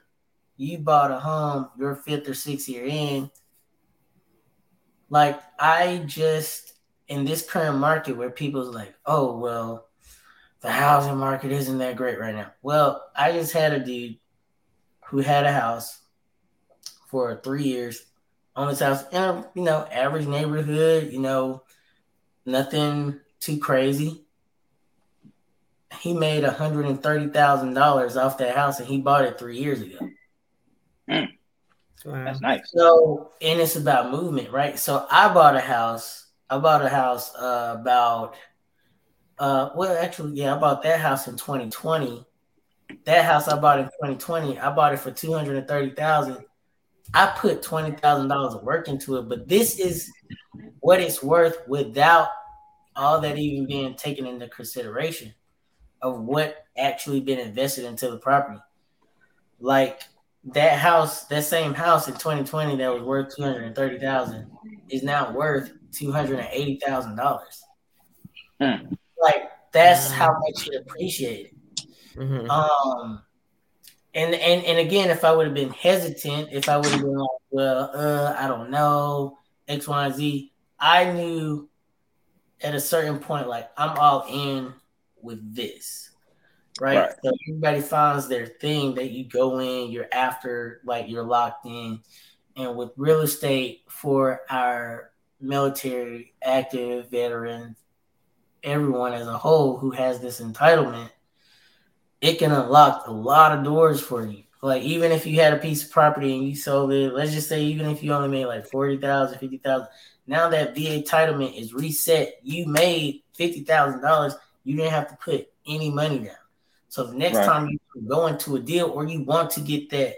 [SPEAKER 3] you bought a home, your fifth or sixth year in. Like I just in this current market where people's like, oh, well, the housing market isn't that great right now. Well, I just had a dude who had a house for three years on his house in a you know average neighborhood, you know, nothing too crazy. He made hundred and thirty thousand dollars off that house, and he bought it three years ago.
[SPEAKER 2] Mm. Wow. That's nice.
[SPEAKER 3] So, and it's about movement, right? So, I bought a house I bought a house uh, about uh, well, actually, yeah, I bought that house in 2020. That house I bought in 2020, I bought it for 230,000. I put $20,000 of work into it, but this is what it's worth without all that even being taken into consideration of what actually been invested into the property. Like that house, that same house in 2020 that was worth 230,000 is now worth two hundred and eighty thousand dollars. Mm. Like that's mm. how much it appreciated. Mm-hmm. Um, and and and again, if I would have been hesitant, if I would have been like, well, uh, I don't know X, Y, and Z, I knew at a certain point, like I'm all in with this. Right? right. So everybody finds their thing that you go in, you're after, like you're locked in. And with real estate for our military, active, veterans, everyone as a whole who has this entitlement, it can unlock a lot of doors for you. Like even if you had a piece of property and you sold it, let's just say even if you only made like 40,000, 50,000, now that VA entitlement is reset, you made $50,000, you didn't have to put any money down. So the next right. time you go into a deal or you want to get that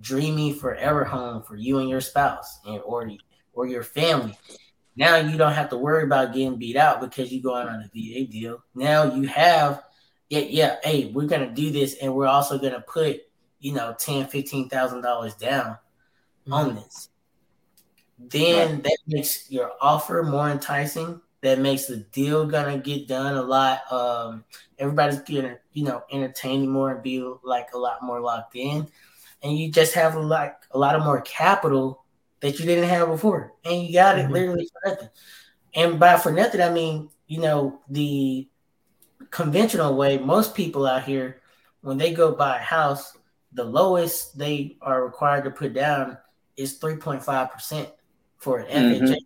[SPEAKER 3] dreamy forever home for you and your spouse and or or your family. Now you don't have to worry about getting beat out because you're going on a VA deal. Now you have, yeah, yeah, hey, we're gonna do this, and we're also gonna put, you know, ten, fifteen thousand dollars down mm-hmm. on this. Then right. that makes your offer more enticing. That makes the deal gonna get done a lot. Um, everybody's gonna, you know, entertain more and be like a lot more locked in, and you just have like a lot of more capital that you didn't have before, and you got it mm-hmm. literally for nothing. And by for nothing, I mean you know the conventional way. Most people out here, when they go buy a house, the lowest they are required to put down is three point five percent for an mm-hmm. FHA.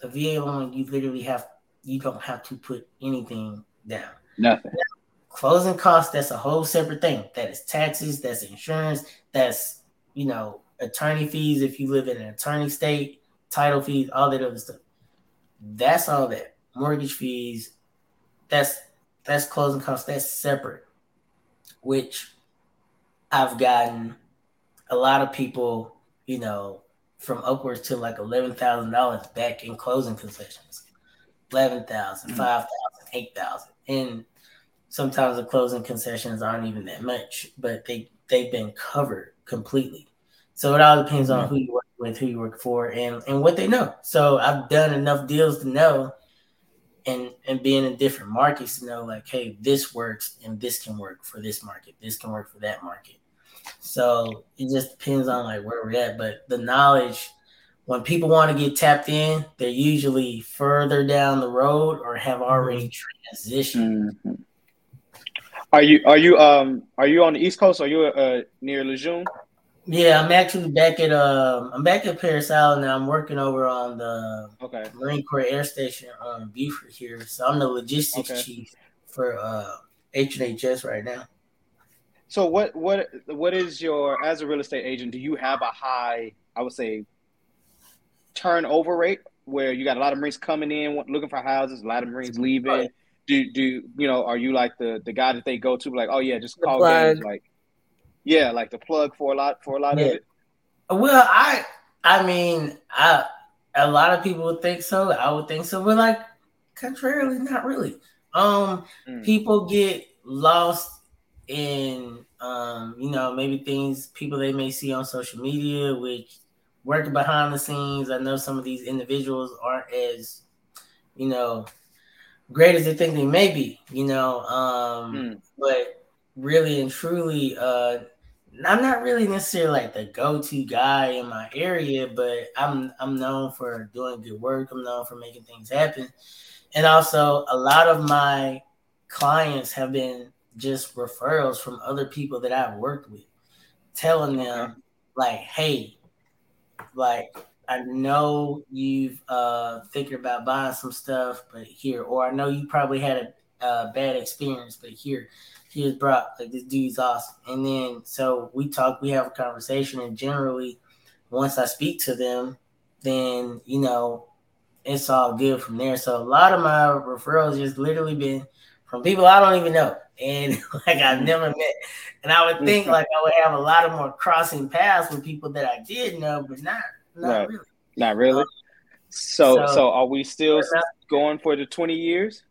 [SPEAKER 3] the VA loan, you literally have you don't have to put anything down.
[SPEAKER 2] Nothing.
[SPEAKER 3] Closing costs, that's a whole separate thing. That is taxes, that's insurance, that's you know, attorney fees if you live in an attorney state, title fees, all that other stuff. That's all that. Mortgage fees, that's that's closing costs, that's separate. Which I've gotten a lot of people, you know, from upwards to like eleven thousand dollars back in closing concessions. 11,000, mm. 5,000, 8,000. And sometimes the closing concessions aren't even that much, but they they've been covered completely. So it all depends on mm. who you work with, who you work for, and and what they know. So I've done enough deals to know, and and being in different markets to know like, hey, this works and this can work for this market. This can work for that market. So it just depends on like where we're at. But the knowledge, when people want to get tapped in, they're usually further down the road or have already mm-hmm. transitioned. Mm-hmm.
[SPEAKER 2] Are you are you um are you on the East Coast? Are you uh near Lejeune?
[SPEAKER 3] Yeah, I'm actually back at um I'm back at Parris Island now. I'm working over on the
[SPEAKER 2] okay.
[SPEAKER 3] Marine Corps Air Station on Beaufort here. So I'm the logistics okay. chief for uh H and HS right now.
[SPEAKER 2] So what what what is your as a real estate agent? Do you have a high, I would say, turnover rate where you got a lot of Marines coming in looking for houses, a lot of Marines leaving? Do do you know? Are you like the the guy that they go to? Like, oh yeah, just call Gaines. Like, yeah, like the plug for a lot for a lot yeah. of it.
[SPEAKER 3] Well, I I mean, I a lot of people would think so. I would think so, but like, contrarily, not really. Um, mm. people get lost in um, you know, maybe things people they may see on social media, which working behind the scenes. I know some of these individuals aren't as, you know, great as they think they may be, you know. Um, mm. but really and truly, uh, I'm not really necessarily like the go-to guy in my area, but I'm I'm known for doing good work. I'm known for making things happen. And also a lot of my clients have been just referrals from other people that I've worked with, telling them like, "Hey, like I know you've uh thinking about buying some stuff, but here, or I know you probably had a, a bad experience, but here, here's Brock Like this dude's awesome." And then so we talk, we have a conversation, and generally, once I speak to them, then you know it's all good from there. So a lot of my referrals just literally been from people I don't even know and like I've never met. And I would think mm-hmm. like I would have a lot of more crossing paths with people that I did know, but not not right. really.
[SPEAKER 2] Not really. Um, so, so, so are we still going for the twenty years?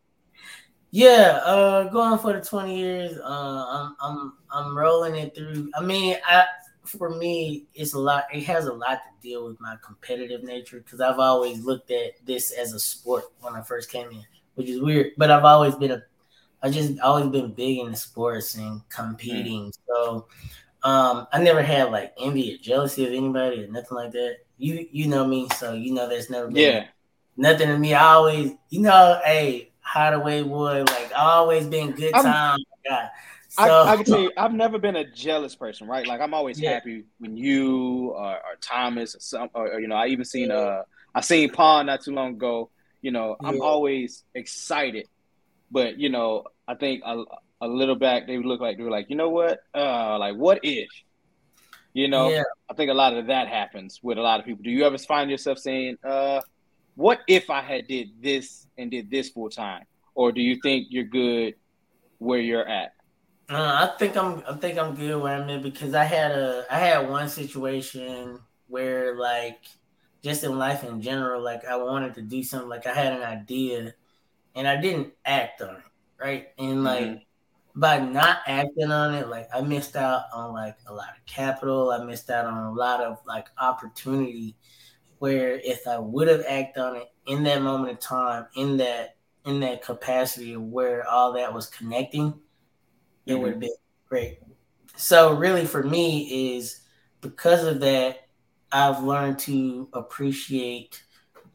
[SPEAKER 3] Yeah, uh, going for the twenty years. Uh, I'm I'm I'm rolling it through. I mean, I for me, it's a lot. It has a lot to deal with my competitive nature because I've always looked at this as a sport when I first came in, which is weird. But I've always been a I just always been big in sports and competing. Mm. So um, I never had like envy or jealousy of anybody or nothing like that. You you know me, so you know there's never been
[SPEAKER 2] yeah.
[SPEAKER 3] nothing to me. I always, you know, hey, hideaway boy, like always been good time.
[SPEAKER 2] So, I, I, can tell you, I've never been a jealous person, right? Like I'm always yeah. happy when you or, or Thomas or some, or, or, you know, I even seen uh, I seen Pawn not too long ago. You know, I'm yeah. always excited but you know, I think a, a little back they look like they were like, you know what, uh, like what if? You know, yeah. I think a lot of that happens with a lot of people. Do you ever find yourself saying, uh, what if I had did this and did this full time? Or do you think you're good where you're at?
[SPEAKER 3] Uh, I think I'm I think I'm good where I'm at because I had a I had one situation where like just in life in general, like I wanted to do something, like I had an idea and I didn't act on it, right? And mm-hmm. like mm-hmm. by not acting on it, like I missed out on like a lot of capital. I missed out on a lot of like opportunity where if I would have acted on it in that moment of time, in that in that capacity where all that was connecting, it mm-hmm. would have been great. So really for me is because of that, I've learned to appreciate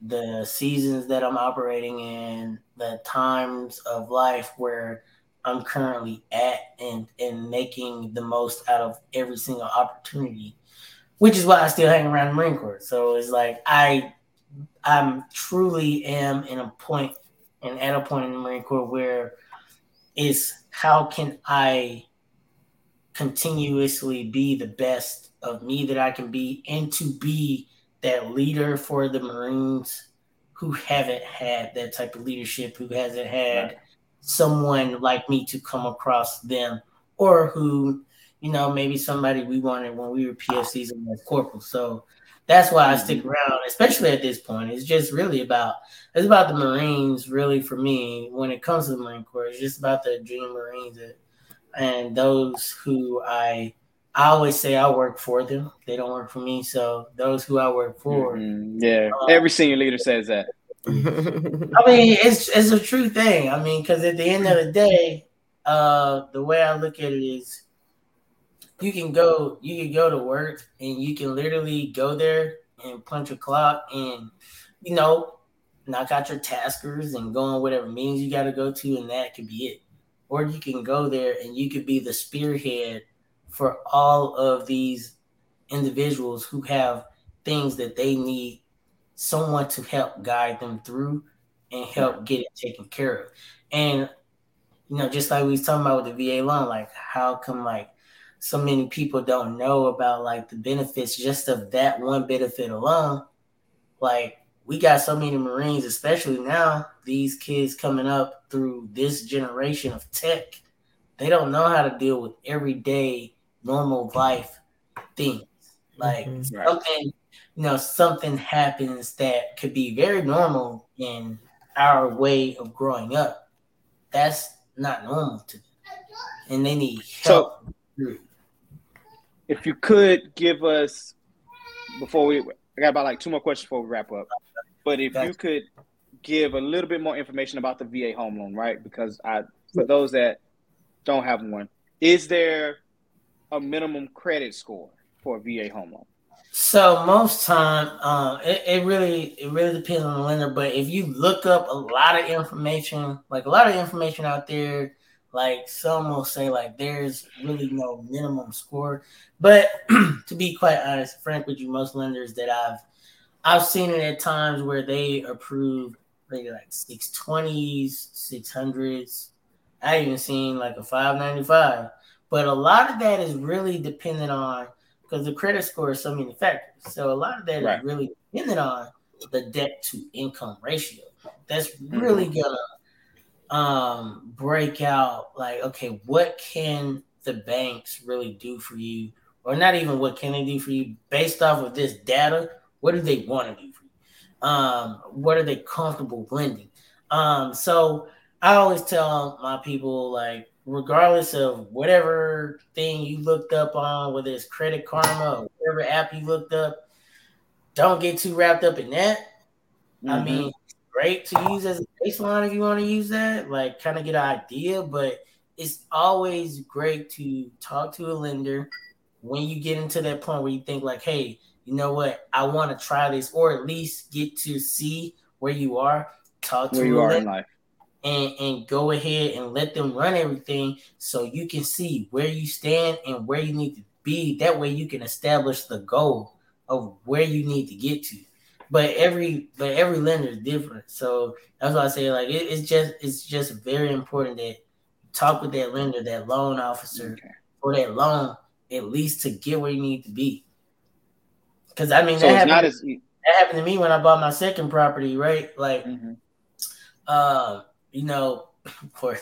[SPEAKER 3] the seasons that I'm operating in, the times of life where I'm currently at and and making the most out of every single opportunity, which is why I still hang around the Marine Corps. So it's like I I'm truly am in a point and at a point in the Marine Corps where is how can I continuously be the best of me that I can be and to be that leader for the Marines who haven't had that type of leadership, who hasn't had right. someone like me to come across them, or who, you know, maybe somebody we wanted when we were PFCs and as corporals. So that's why I stick mm-hmm. around, especially at this point. It's just really about it's about the Marines, really for me. When it comes to the Marine Corps, it's just about the dream Marines that, and those who I I always say I work for them. They don't work for me. So those who I work for,
[SPEAKER 2] mm-hmm. yeah, um, every senior leader says that.
[SPEAKER 3] I mean, it's it's a true thing. I mean, because at the end of the day, uh, the way I look at it is, you can go you can go to work and you can literally go there and punch a clock and you know knock out your taskers and go on whatever meetings you got to go to and that could be it. Or you can go there and you could be the spearhead for all of these individuals who have things that they need someone to help guide them through and help get it taken care of. And you know just like we was talking about with the va loan like how come like so many people don't know about like the benefits just of that one benefit alone. Like we got so many Marines, especially now, these kids coming up through this generation of tech, they don't know how to deal with everyday normal life things. Like mm-hmm. something, you know, something happens that could be very normal in our way of growing up. That's not normal to them. And they need help. So,
[SPEAKER 2] if you could give us before we I got about like two more questions before we wrap up. But if you could give a little bit more information about the VA home loan, right? Because I for those that don't have one, is there a minimum credit score for a VA home loan?
[SPEAKER 3] So most time, uh, it, it really it really depends on the lender. But if you look up a lot of information, like a lot of information out there, like some will say like there's really no minimum score. But to be quite honest, frank with you, most lenders that I've I've seen it at times where they approve maybe like six twenties, six hundreds. I even seen like a five ninety five. But a lot of that is really dependent on because the credit score is so many factors. So a lot of that right. is really dependent on the debt to income ratio. That's really mm-hmm. gonna um break out like okay, what can the banks really do for you? Or not even what can they do for you based off of this data what do they want to do for you? Um, what are they comfortable lending? Um, so i always tell my people like regardless of whatever thing you looked up on whether it's credit karma or whatever app you looked up don't get too wrapped up in that. Mm-hmm. i mean great to use as a baseline if you want to use that like kind of get an idea but it's always great to talk to a lender when you get into that point where you think like, hey, you know what, I want to try this, or at least get to see where you are, talk to
[SPEAKER 2] where you are in life.
[SPEAKER 3] And, and go ahead and let them run everything so you can see where you stand and where you need to be. That way you can establish the goal of where you need to get to. But every but every lender is different. So that's why I say like it, it's just it's just very important that talk with that lender, that loan officer okay. for that loan at least to get where you need to be. Because I mean, so that, happened, as... that happened to me when I bought my second property, right? Like, mm-hmm. uh, you know, of course,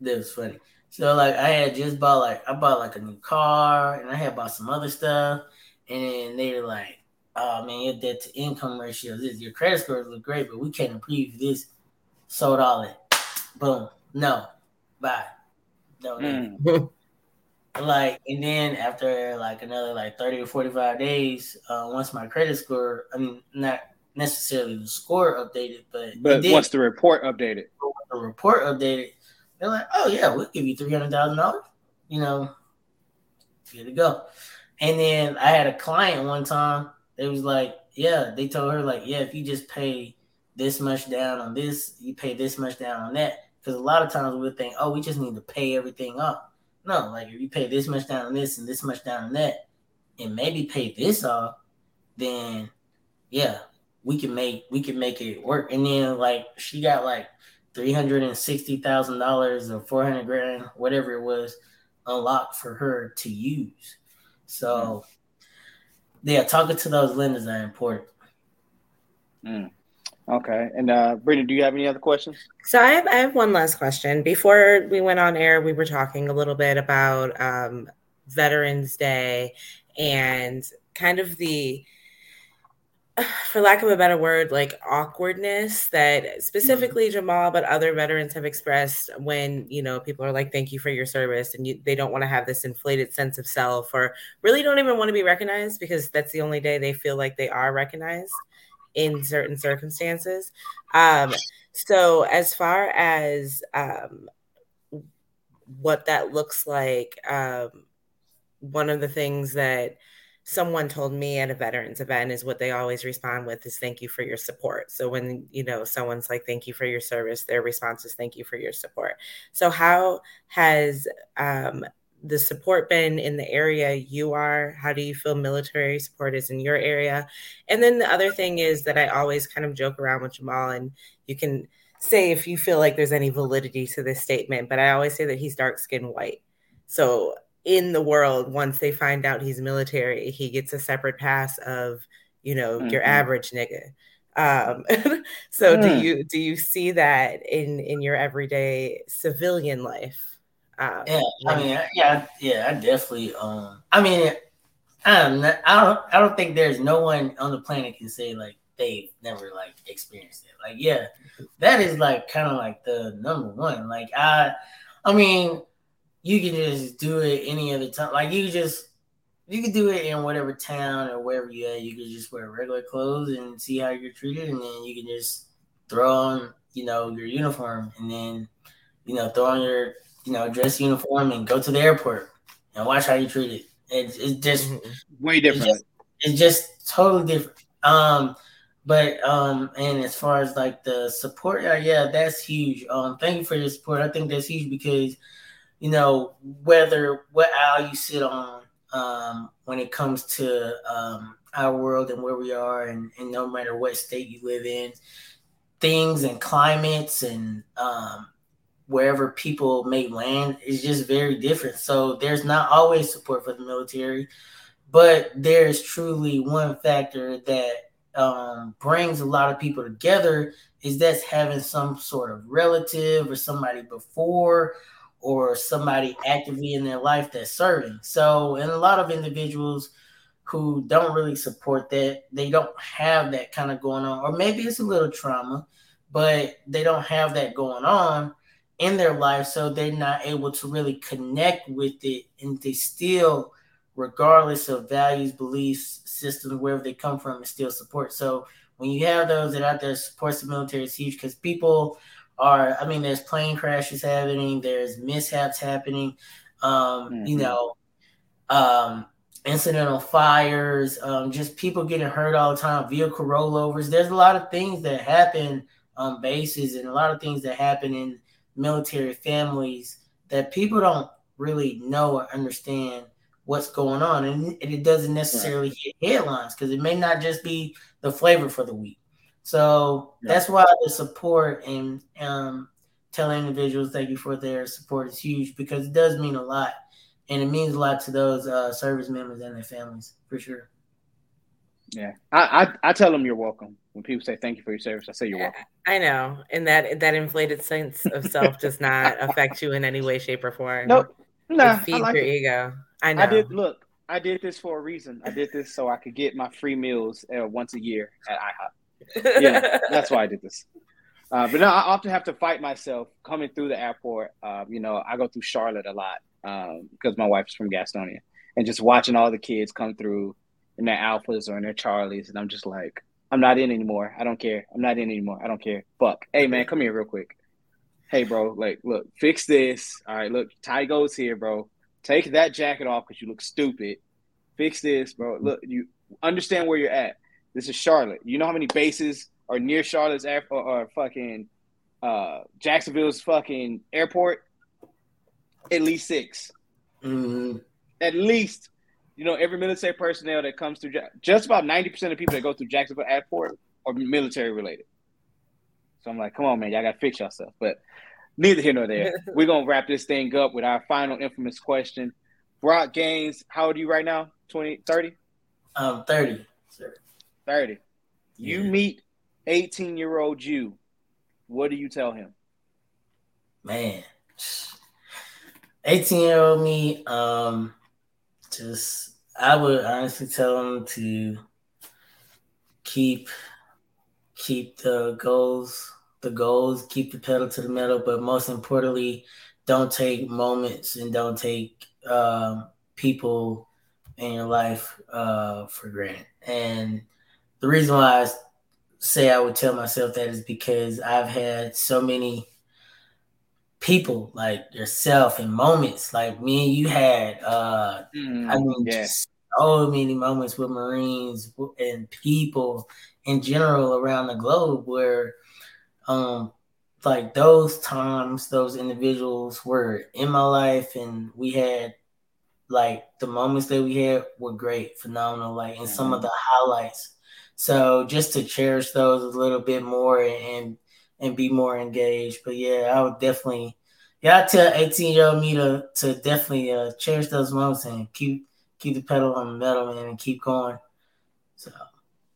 [SPEAKER 3] that was funny. So like, I had just bought like I bought like a new car, and I had bought some other stuff, and they were like, "Oh man, your debt to income ratio, this your credit scores look great, but we can't improve this." Sold all it. Boom. No. Bye. No. Mm. like and then after like another like 30 or 45 days uh once my credit score i mean not necessarily the score updated but
[SPEAKER 2] but once the report updated
[SPEAKER 3] the report updated they're like oh yeah we'll give you $300000 you know good to go and then i had a client one time it was like yeah they told her like yeah if you just pay this much down on this you pay this much down on that because a lot of times we will think oh we just need to pay everything up no, like if you pay this much down on this and this much down on that, and maybe pay this off, then yeah, we can make we can make it work. And then like she got like three hundred and sixty thousand dollars or four hundred grand, whatever it was, unlocked for her to use. So yeah, talking to those lenders are important.
[SPEAKER 2] Mm. Okay. And uh Brittany, do you have any other questions?
[SPEAKER 1] So I have I have one last question. Before we went on air, we were talking a little bit about um, Veterans Day and kind of the for lack of a better word, like awkwardness that specifically Jamal, but other veterans have expressed when you know people are like, "Thank you for your service," and you, they don't want to have this inflated sense of self, or really don't even want to be recognized because that's the only day they feel like they are recognized in certain circumstances. Um, so, as far as um, what that looks like, um, one of the things that someone told me at a veterans event is what they always respond with is thank you for your support. So when you know someone's like thank you for your service, their response is thank you for your support. So how has um, the support been in the area you are? How do you feel military support is in your area? And then the other thing is that I always kind of joke around with Jamal, and you can say if you feel like there's any validity to this statement, but I always say that he's dark skinned white. So in the world once they find out he's military he gets a separate pass of you know mm-hmm. your average nigga um, so mm. do you do you see that in in your everyday civilian life
[SPEAKER 3] um, yeah i mean yeah yeah i definitely um i mean i'm not, i don't i don't think there's no one on the planet can say like they've never like experienced it like yeah that is like kind of like the number one like i i mean you can just do it any other time. Like you just you can do it in whatever town or wherever you at. You can just wear regular clothes and see how you're treated, and then you can just throw on you know your uniform, and then you know throw on your you know dress uniform and go to the airport and watch how you treat it. It's, it's just mm-hmm.
[SPEAKER 2] way different.
[SPEAKER 3] It's just, it's just totally different. Um, but um, and as far as like the support, uh, yeah, that's huge. Um, thank you for your support. I think that's huge because you know, whether what aisle you sit on um, when it comes to um, our world and where we are, and, and, no matter what state you live in, things and climates and um, wherever people may land is just very different. So there's not always support for the military, but there's truly one factor that um, brings a lot of people together is that's having some sort of relative or somebody before or somebody actively in their life that's serving. So, and a lot of individuals who don't really support that, they don't have that kind of going on, or maybe it's a little trauma, but they don't have that going on in their life, so they're not able to really connect with it, and they still, regardless of values, beliefs, systems, wherever they come from, and still support. So when you have those that out there supports the military, it's huge because people are I mean, there's plane crashes happening, there's mishaps happening, um, mm-hmm. you know, um, incidental fires, um, just people getting hurt all the time, vehicle rollovers. There's a lot of things that happen on bases and a lot of things that happen in military families that people don't really know or understand what's going on. And it doesn't necessarily right. hit headlines because it may not just be the flavor for the week. So yeah. that's why the support and um, telling individuals thank you for their support is huge because it does mean a lot, and it means a lot to those uh, service members and their families for sure.
[SPEAKER 2] Yeah, I, I, I tell them you're welcome when people say thank you for your service. I say you're welcome.
[SPEAKER 1] I know, and that that inflated sense of self does not affect you in any way, shape, or form.
[SPEAKER 2] Nope, nah,
[SPEAKER 1] it feeds like your it. ego. I know.
[SPEAKER 2] I did look. I did this for a reason. I did this so I could get my free meals uh, once a year at IHOP yeah, that's why I did this. Uh, but now I often have to fight myself coming through the airport. Uh, you know, I go through Charlotte a lot because um, my wife's from Gastonia, and just watching all the kids come through in their Alphas or in their Charlies, and I'm just like, I'm not in anymore. I don't care. I'm not in anymore. I don't care. Fuck. Hey man, come here real quick. Hey bro, like, look, fix this. All right, look, Ty goes here, bro. Take that jacket off because you look stupid. Fix this, bro. Look, you understand where you're at. This is Charlotte. You know how many bases are near Charlotte's air or, or fucking uh, Jacksonville's fucking airport? At least 6
[SPEAKER 3] mm-hmm.
[SPEAKER 2] At least, you know, every military personnel that comes through, just about ninety percent of people that go through Jacksonville Airport or military related. So I'm like, come on, man, y'all gotta fix yourself. But neither here nor there. We're gonna wrap this thing up with our final infamous question. Brock Gaines, how old are you right now? 20, 30?
[SPEAKER 3] Um, 30, sir.
[SPEAKER 2] 30. You meet 18 year old you. What do you tell him?
[SPEAKER 3] Man, 18 year old me, um, just I would honestly tell him to keep keep the goals the goals, keep the pedal to the metal, but most importantly, don't take moments and don't take um, people in your life uh, for granted. And the reason why I say I would tell myself that is because I've had so many people like yourself and moments like me and you had. Uh, mm, I mean, yeah. so many moments with Marines and people in general around the globe where um like those times those individuals were in my life and we had like the moments that we had were great phenomenal like and mm-hmm. some of mm-hmm. the highlights so just to cherish those a little bit more and and be more engaged but yeah i would definitely yeah i tell 18 year old me to to definitely uh, cherish those moments and keep keep the pedal on the metal man and keep going so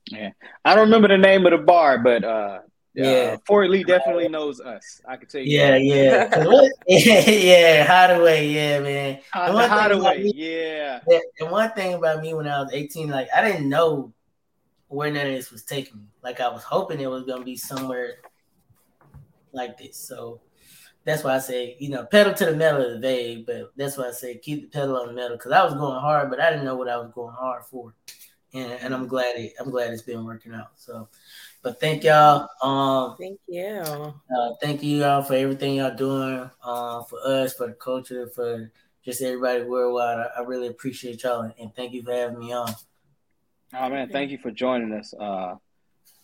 [SPEAKER 2] yeah i don't remember the name of the bar but uh yeah, uh, Fort Lee definitely knows us. I can tell you.
[SPEAKER 3] Yeah, that. yeah, yeah. Hideaway, yeah, man.
[SPEAKER 2] Uh, Hideaway, me, yeah.
[SPEAKER 3] And one thing about me when I was 18, like I didn't know where none of this was taking me. Like I was hoping it was gonna be somewhere like this. So that's why I say, you know, pedal to the metal is vague, but that's why I say keep the pedal on the metal because I was going hard, but I didn't know what I was going hard for. And, and I'm glad it, I'm glad it's been working out. So but thank y'all. Um,
[SPEAKER 1] thank you.
[SPEAKER 3] Uh, thank you all for everything y'all doing uh, for us, for the culture, for just everybody worldwide. I, I really appreciate y'all, and, and, thank you for having me on.
[SPEAKER 2] Oh man, thank you for joining us. Uh,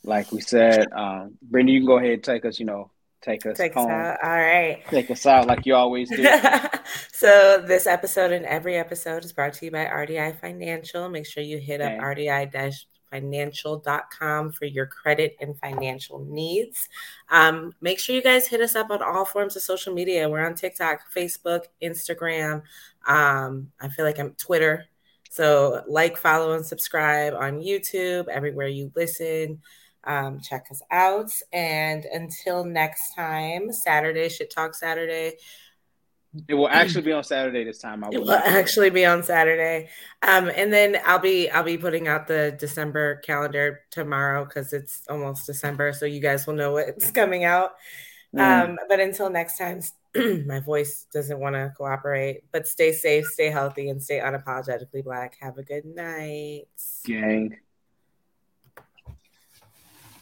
[SPEAKER 2] like we said, um, Brittany, you can go ahead and take us. You know, take us
[SPEAKER 1] take
[SPEAKER 2] home.
[SPEAKER 1] Us out. All right.
[SPEAKER 2] Take us out like you always do.
[SPEAKER 1] so this episode and every episode is brought to you by RDI Financial. Make sure you hit up RDI dash financial.com for your credit and financial needs. Um, make sure you guys hit us up on all forms of social media. We're on TikTok, Facebook, Instagram. Um, I feel like I'm Twitter. So like, follow, and subscribe on YouTube, everywhere you listen. Um, check us out. And until next time, Saturday, Shit Talk Saturday.
[SPEAKER 2] It will actually be on Saturday this time.
[SPEAKER 1] I will, it will actually be on Saturday, um, and then I'll be I'll be putting out the December calendar tomorrow because it's almost December, so you guys will know what's coming out. Mm. Um, but until next time, my voice doesn't want to cooperate. But stay safe, stay healthy, and stay unapologetically black. Have a good night,
[SPEAKER 2] gang.